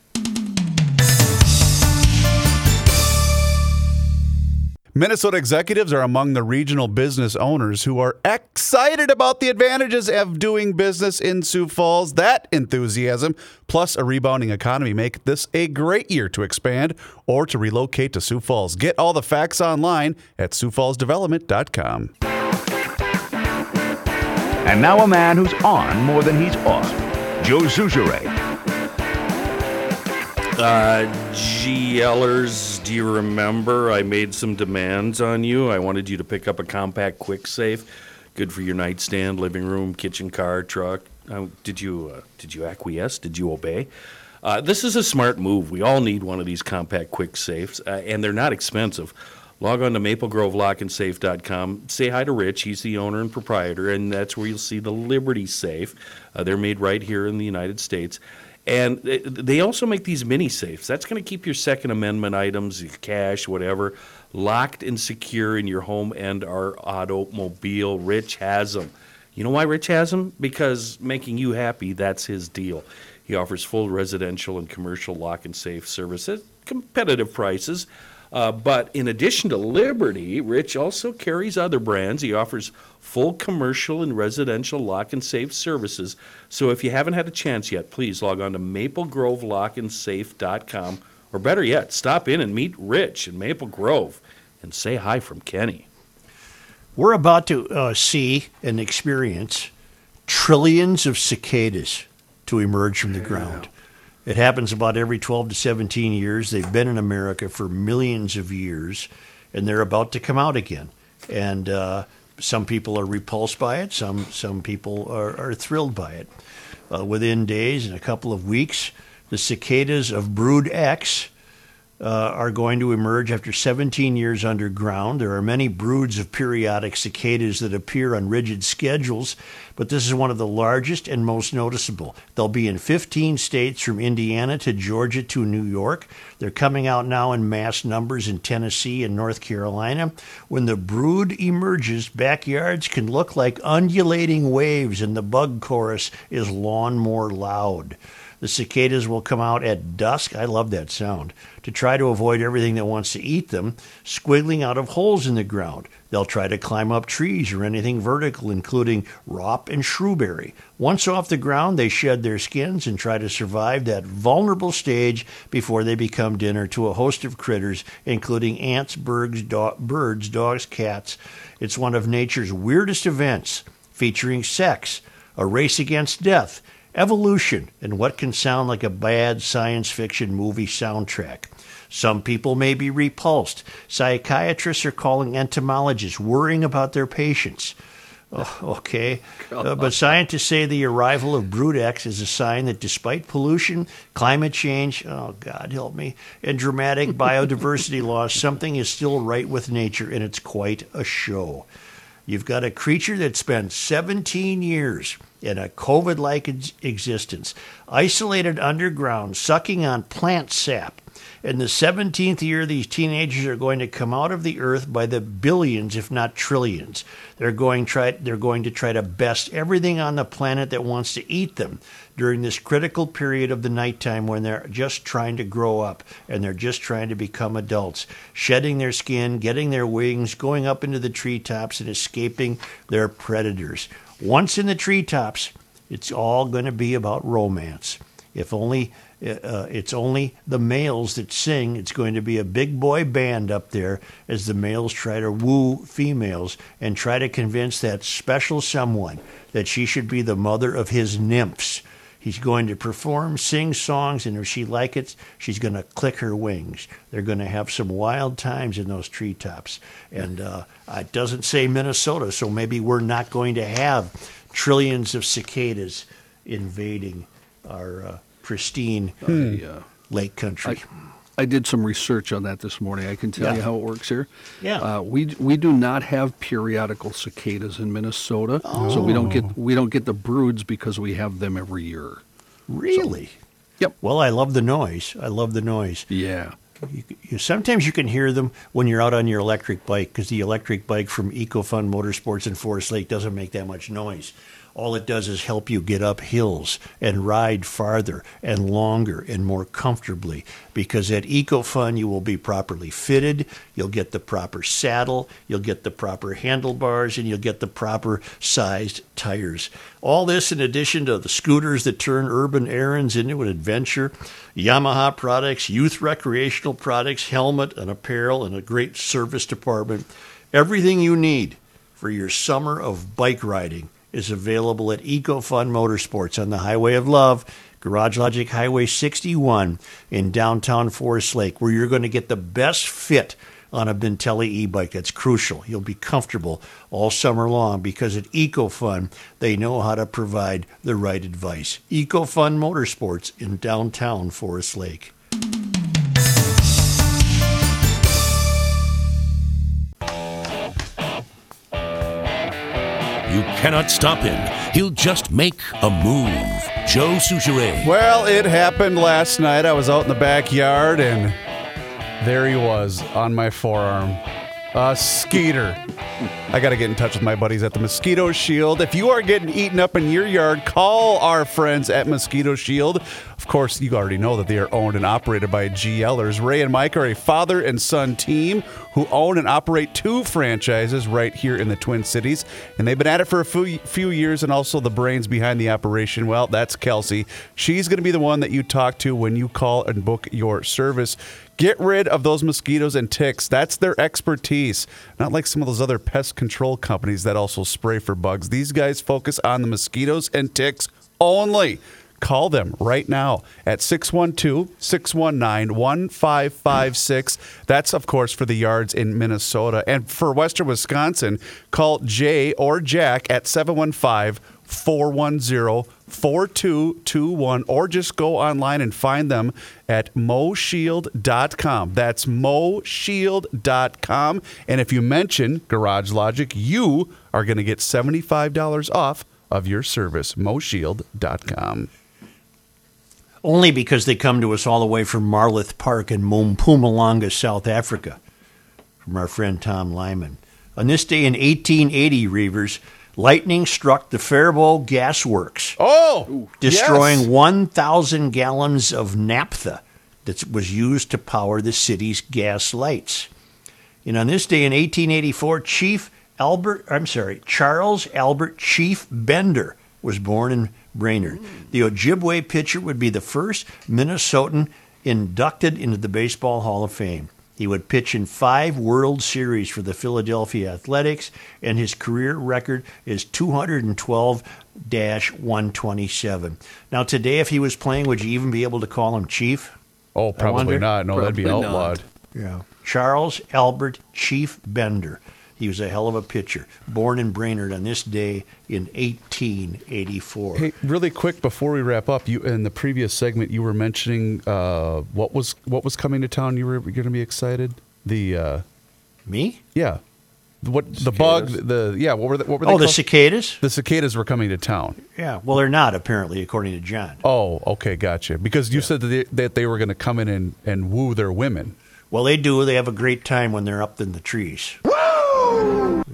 B: Minnesota executives are among the regional business owners who are excited about the advantages of doing business in Sioux Falls. That enthusiasm, plus a rebounding economy, make this a great year to expand or to relocate to Sioux Falls. Get all the facts online at SiouxFallsDevelopment.com.
K: And now a man who's on more than he's off. Joe Soucheray.
G: Uh, GLers, do you remember I made some demands on you? I wanted you to pick up a compact quick safe, good for your nightstand, living room, kitchen, car, truck. Uh, did you uh, did you acquiesce? Did you obey? Uh, this is a smart move. We all need one of these compact quick safes, uh, and they're not expensive. Log on to maplegrovelockandsafe.com. Say hi to Rich. He's the owner and proprietor, and that's where you'll see the Liberty Safe. Uh, they're made right here in the United States. And they- also make these mini safes. That's going to keep your Second Amendment items, your cash, whatever, locked and secure in your home and our automobile. Rich has them. You know why Rich has them? Because making you happy, that's his deal. He offers full residential and commercial lock and safe service at competitive prices. Uh, but in addition to Liberty, Rich also carries other brands. He offers full commercial and residential lock and safe services. So if you haven't had a chance yet, please log on to maplegrovelockandsafe.com. Or better yet, stop in and meet Rich in Maple Grove and say hi from Kenny.
A: We're about to uh, see and experience trillions of cicadas to emerge from the ground. It happens about every 12 to 17 years. They've been in America for millions of years, and they're about to come out again. And uh, some people are repulsed by it. Some some people are, are thrilled by it. Uh, within days and a couple of weeks, the cicadas of Brood X uh, are going to emerge after 17 years underground. There are many broods of periodic cicadas that appear on rigid schedules, but this is one of the largest and most noticeable. They'll be in 15 states from Indiana to Georgia to New York. They're coming out now in mass numbers in Tennessee and North Carolina. When the brood emerges, backyards can look like undulating waves, and the bug chorus is lawnmower loud. The cicadas will come out at dusk. I love that sound. To try to avoid everything that wants to eat them, squiggling out of holes in the ground. They'll try to climb up trees or anything vertical, including rop and shrewberry. Once off the ground, they shed their skins and try to survive that vulnerable stage before they become dinner to a host of critters, including ants, birds, do- birds dogs, cats. It's one of nature's weirdest events, featuring sex, a race against death, evolution, and what can sound like a bad science fiction movie soundtrack. Some people may be repulsed. Psychiatrists are calling entomologists, worrying about their patients. Oh, okay. Uh, but scientists say the arrival of Brood X is a sign that despite pollution, climate change, oh, God help me, and dramatic biodiversity loss, something is still right with nature, and it's quite a show. You've got a creature that spent 17 years in a COVID like existence, isolated underground, sucking on plant sap. In the 17th year, these teenagers are going to come out of the earth by the billions, if not trillions. They're going, try, they're going to try to best everything on the planet that wants to eat them during this critical period of the nighttime when they're just trying to grow up and they're just trying to become adults, shedding their skin, getting their wings, going up into the treetops, and escaping their predators. Once in the treetops, it's all going to be about romance. If only uh, it's only the males that sing. It's going to be a big boy band up there as the males try to woo females and try to convince that special someone that she should be the mother of his nymphs. He's going to perform, sing songs, and if she likes it, she's going to click her wings. They're going to have some wild times in those treetops. And uh, it doesn't say Minnesota, so maybe we're not going to have trillions of cicadas invading our uh, pristine
D: Hmm.
A: lake country.
D: I did some research on that this morning. I can tell
A: Yeah.
D: you how it works here.
A: Yeah.
D: Uh, we we do not have periodical cicadas in Minnesota, so we don't
A: Oh.
D: get we don't get the broods because we have them every year.
A: Really?
D: yep.
A: Well, I love the noise. I love the noise.
D: Yeah.
A: You, you, sometimes you can hear them when you're out on your electric bike because the electric bike from EcoFun Motorsports in Forest Lake doesn't make that much noise. All it does is help you get up hills and ride farther and longer and more comfortably because at EcoFun you will be properly fitted, you'll get the proper saddle, you'll get the proper handlebars, and you'll get the proper sized tires. All this in addition to the scooters that turn urban errands into an adventure, Yamaha products, youth recreational products, helmet and apparel, and a great service department. Everything you need for your summer of bike riding is available at EcoFun Motorsports on the Highway of Love, Garage Logic Highway 61 in downtown Forest Lake, where you're going to get the best fit on a Bintelli e-bike. That's crucial. You'll be comfortable all summer long because at EcoFun, they know how to provide the right advice. EcoFun Motorsports in downtown Forest Lake.
I: You cannot stop him. He'll just make a move. Joe Soucheray.
B: Well, it happened last night. I was out in the backyard and there he was on my forearm. A skeeter. I got to get in touch with my buddies at the Mosquito Shield. If you are getting eaten up in your yard, call our friends at Mosquito Shield. Of course, you already know that they are owned and operated by GLers. Ray and Mike are a father and son team who own and operate two franchises right here in the Twin Cities. And they've been at it for a few, few years, and also the brains behind the operation. Well, that's Kelsey. She's going to be the one that you talk to when you call and book your service. Get rid of those mosquitoes and ticks. That's their expertise. Not like some of those other pest control companies that also spray for bugs. These guys focus on the mosquitoes and ticks only. Call them right now at 612 619 1556. That's, of course, for the yards in Minnesota. And for Western Wisconsin, call Jay or Jack at 715 410 4221 or just go online and find them at moshield.com. That's moshield.com. And if you mention Garage Logic, you are going to get $75 off of your service. moshield.com.
A: Only because they come to us all the way from Marloth Park in Mpumalanga, South Africa, from our friend Tom Lyman. On this day in 1880, Reuvers, Lightning struck the Faribault Gas Works.
B: Oh,
A: destroying
B: yes.
A: 1,000 gallons of naphtha that was used to power the city's gas lights. And on this day in 1884, Chief Albert, I'm sorry, Charles Albert Chief Bender was born in Brainerd. The Ojibwe pitcher would be the first Minnesotan inducted into the Baseball Hall of Fame. He would pitch in five World Series for the Philadelphia Athletics, and his career record is 212 127. Now, today, if he was playing, would you even be able to call him Chief?
B: Oh, probably not. No, that'd be
A: Probably
B: outlawed.
A: Yeah. Charles Albert Chief Bender. He was a hell of a pitcher. Born in Brainerd on this day in 1884.
B: Hey, really quick before we wrap up, you in the previous segment you were mentioning uh, what was what was coming to town. You were going to be excited. The uh,
A: me?
B: Yeah. What the bug? The yeah. What were the, what were they
A: Oh, the cicadas?
B: The cicadas were coming to town.
A: Yeah. Well, they're not, apparently, according to John.
B: Oh, okay, gotcha. Because you said that they, that they were going to come in and, and woo their women.
A: Well, they do. They have a great time when they're up in the trees.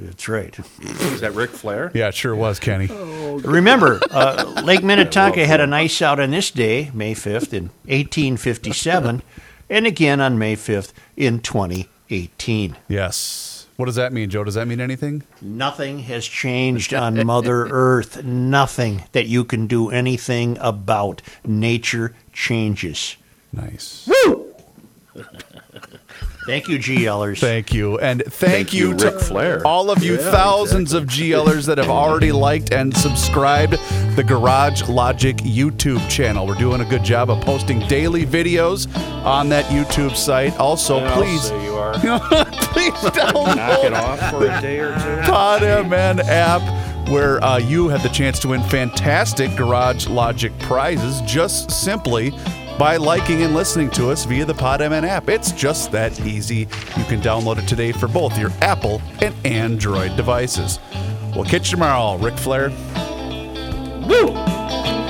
A: That's right.
G: Is that Ric Flair?
B: Yeah, it sure was, Kenny.
A: Remember, uh, Lake Minnetonka had an ice out on this day, May 5th, in 1857, and again on May 5th in 2018.
B: Yes. What does that mean, Joe? Does that mean anything?
A: Nothing has changed on Mother Earth. Nothing that you can do anything about. Nature changes.
B: Nice.
A: Woo! Thank you, GLers.
B: Thank you. And thank,
G: Thank
B: you,
G: you,
B: to
G: Ric Flair.
B: all of you
G: Yeah,
B: thousands of GLers that have already liked and subscribed the Garage Logic YouTube channel. We're doing a good job of posting daily videos on that YouTube site. Also,
G: Yeah,
B: please
G: say you are.
B: please download
G: Knock it off for a day or two.
B: Pod MN app where uh, you have the chance to win fantastic Garage Logic prizes just simply by liking and listening to us via the PodMN app. It's just that easy. You can download it today for both your Apple and Android devices. We'll catch you tomorrow, Ric Flair.
A: Woo!